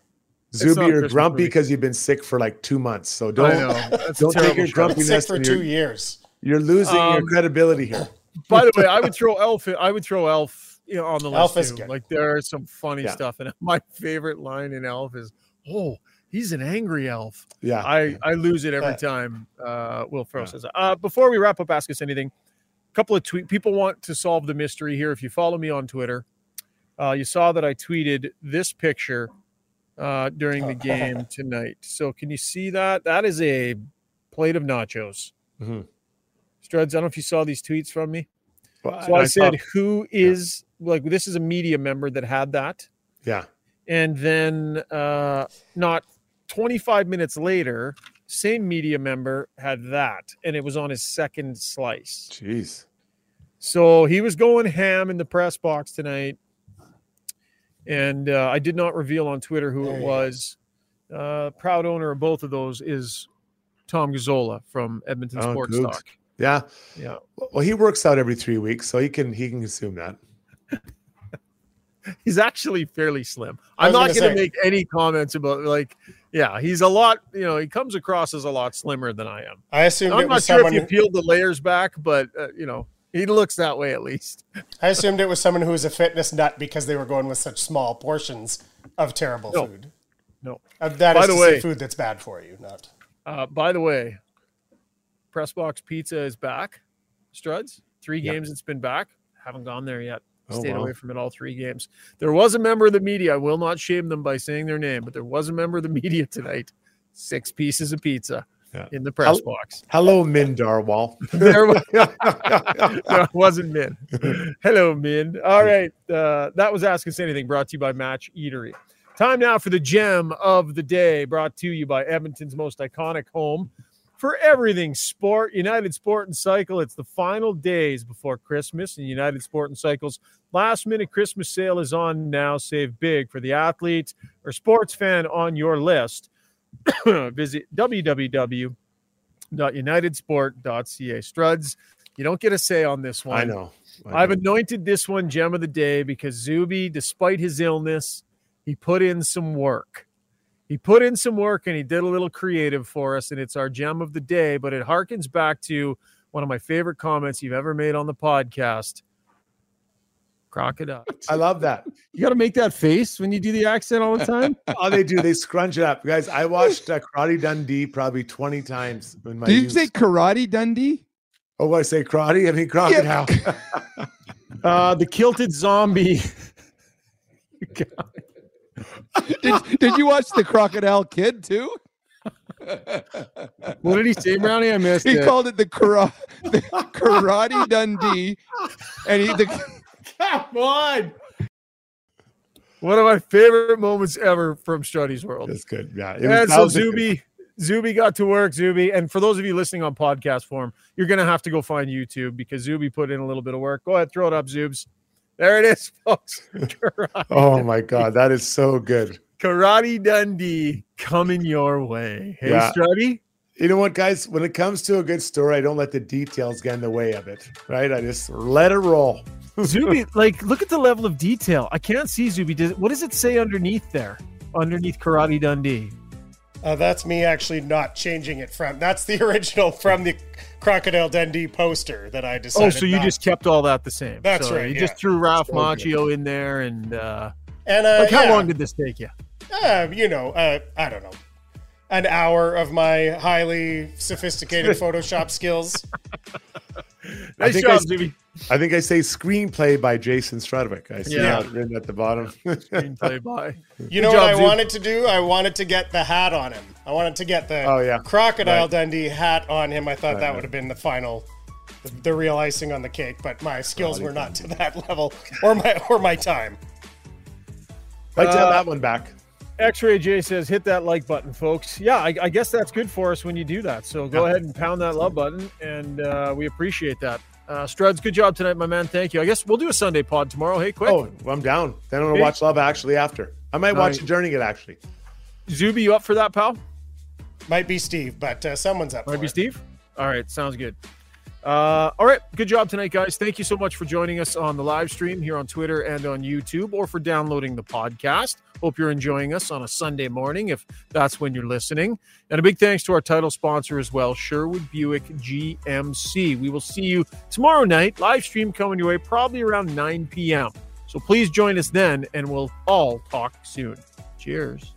Zuby, you're grumpy because you've been sick for like two months. So don't don't take your grumpiness for 2 years. You're losing um, your credibility here. By the way, I would throw Elf. I would throw Elf you know, on the Elf list. Too. Like there are some funny yeah. stuff, and my favorite line in Elf is, "Oh, he's an angry elf." Yeah, I I lose it every time. Uh, Will Ferrell yeah. says. Uh, before we wrap up, ask us anything. A couple of tweet people want to solve the mystery here. If you follow me on Twitter, uh, you saw that I tweeted this picture uh, during the game tonight. So can you see that? That is a plate of nachos. Mm-hmm. Struds, I don't know if you saw these tweets from me. Well, so I, I said, thought, "Who is like this is a media member that had that. Yeah. And then uh not 25 minutes later, same media member had that and it was on his second slice. Jeez. So he was going ham in the press box tonight. And uh, I did not reveal on Twitter who it was. Uh, proud owner of both of those is Tom Gazzola from Edmonton oh, Sports Talk. Yeah. Yeah. Well, he works out every three weeks, so he can he can consume that. he's actually fairly slim. I'm not going to make any comments about like, yeah, he's a lot. You know, he comes across as a lot slimmer than I am. I assume I'm not sure if you peeled the layers back, but uh, you know, he looks that way at least. I assumed it was someone who was a fitness nut because they were going with such small portions of terrible no. food. No, uh, that by is the way, food that's bad for you. Not. Uh, by the way, Pressbox Pizza is back. Struds, three games it's been back. Haven't gone there yet. Oh, Stayed wow. away from it all three games. There was a member of the media. I will not shame them by saying their name, but there was a member of the media tonight. Six pieces of pizza yeah. in the press hello, box. Hello, Min Dhariwal. there was, no, it wasn't Min. Hello, Min. All right. Uh, that was Ask Us Anything brought to you by Match Eatery. Time now for the gem of the day brought to you by Edmonton's most iconic home for everything sport, United Sport and Cycle. It's the final days before Christmas, and United Sport and Cycle's last minute Christmas sale is on now. Save big for the athlete or sports fan on your list. Visit www.unitedsport.ca. Struds, you don't get a say on this one. I know. I have anointed this one gem of the day because Zuby, despite his illness, he put in some work he put in some work and he did a little creative for us, and it's our gem of the day. But it harkens back to one of my favorite comments you've ever made on the podcast. Crocodile. I love that. You got to make that face when you do the accent all the time. oh, they do. They scrunch it up, guys. I watched uh, Karate Dundee probably twenty times. In my Did you youth. say Karate Dundee? Oh, I say karate? I mean crocodile. Yeah. uh, the kilted zombie. did, did you watch the Crocodile Kid too? what did he say, Brownie? I missed he it. called it the, kara- the Karate Dundee, and he the Come on. One of my favorite moments ever from Struddy's World. That's good. Yeah. It and so that was Zuby, Zuby got to work. Zuby, and for those of you listening on podcast form, you're gonna have to go find YouTube because Zuby put in a little bit of work. Go ahead, throw it up, Zubes. There it is, folks. Oh my god, that is so good. Karate Dundee coming your way. Hey, Yeah. Struddy. You know what, guys? When it comes to a good story, I don't let the details get in the way of it. Right? I just let it roll. Zuby, like, look at the level of detail. I can't see Zuby. Does, what does it say underneath there? Underneath Karate Dundee. Uh, that's me actually not changing it from. That's the original from the Crocodile Dundee poster that I decided. Oh, so you not- just kept all that the same. That's So right, You yeah. just threw Ralph Macchio in there, and uh, and uh, like, how yeah, long did this take you? uh, you know, uh, I don't know, an hour of my highly sophisticated Photoshop skills. Nice think job, I- Zuby. I think I say screenplay by Jason Strudwick. I see Yeah. that written at the bottom. Screenplay by. You know Good what job, I Zub. wanted to do? I wanted to get the hat on him. I wanted to get the Oh, yeah. Crocodile Right. Dundee hat on him. I thought Right, that right. would have been the final, the, the real icing on the cake. But my skills were not to that level, or my or my time. like to have Uh, that one back. X-Ray J says, "Hit that like button, folks." Yeah, I, I guess that's good for us when you do that. So go Yeah. ahead and pound that love button, and uh, we appreciate that. Uh, Struds, good job tonight, my man. Thank you. I guess we'll do a Sunday pod tomorrow. Hey, quick, Oh, I'm down. Then I'm gonna Hey. watch Love Actually after. I might watch Nice. it during it actually. Zuby, you up for that, pal? Might be Steve, but uh, someone's up. Might for be it. Steve. All right, sounds good. Uh, all right, good job tonight, guys. Thank you so much for joining us on the live stream here on Twitter and on YouTube, or for downloading the podcast. Hope you're enjoying us on a Sunday morning, if that's when you're listening. And a big thanks to our title sponsor as well, Sherwood Buick GMC. We will see you tomorrow night, live stream coming your way, probably around 9 p.m. So please join us then, and we'll all talk soon. Cheers.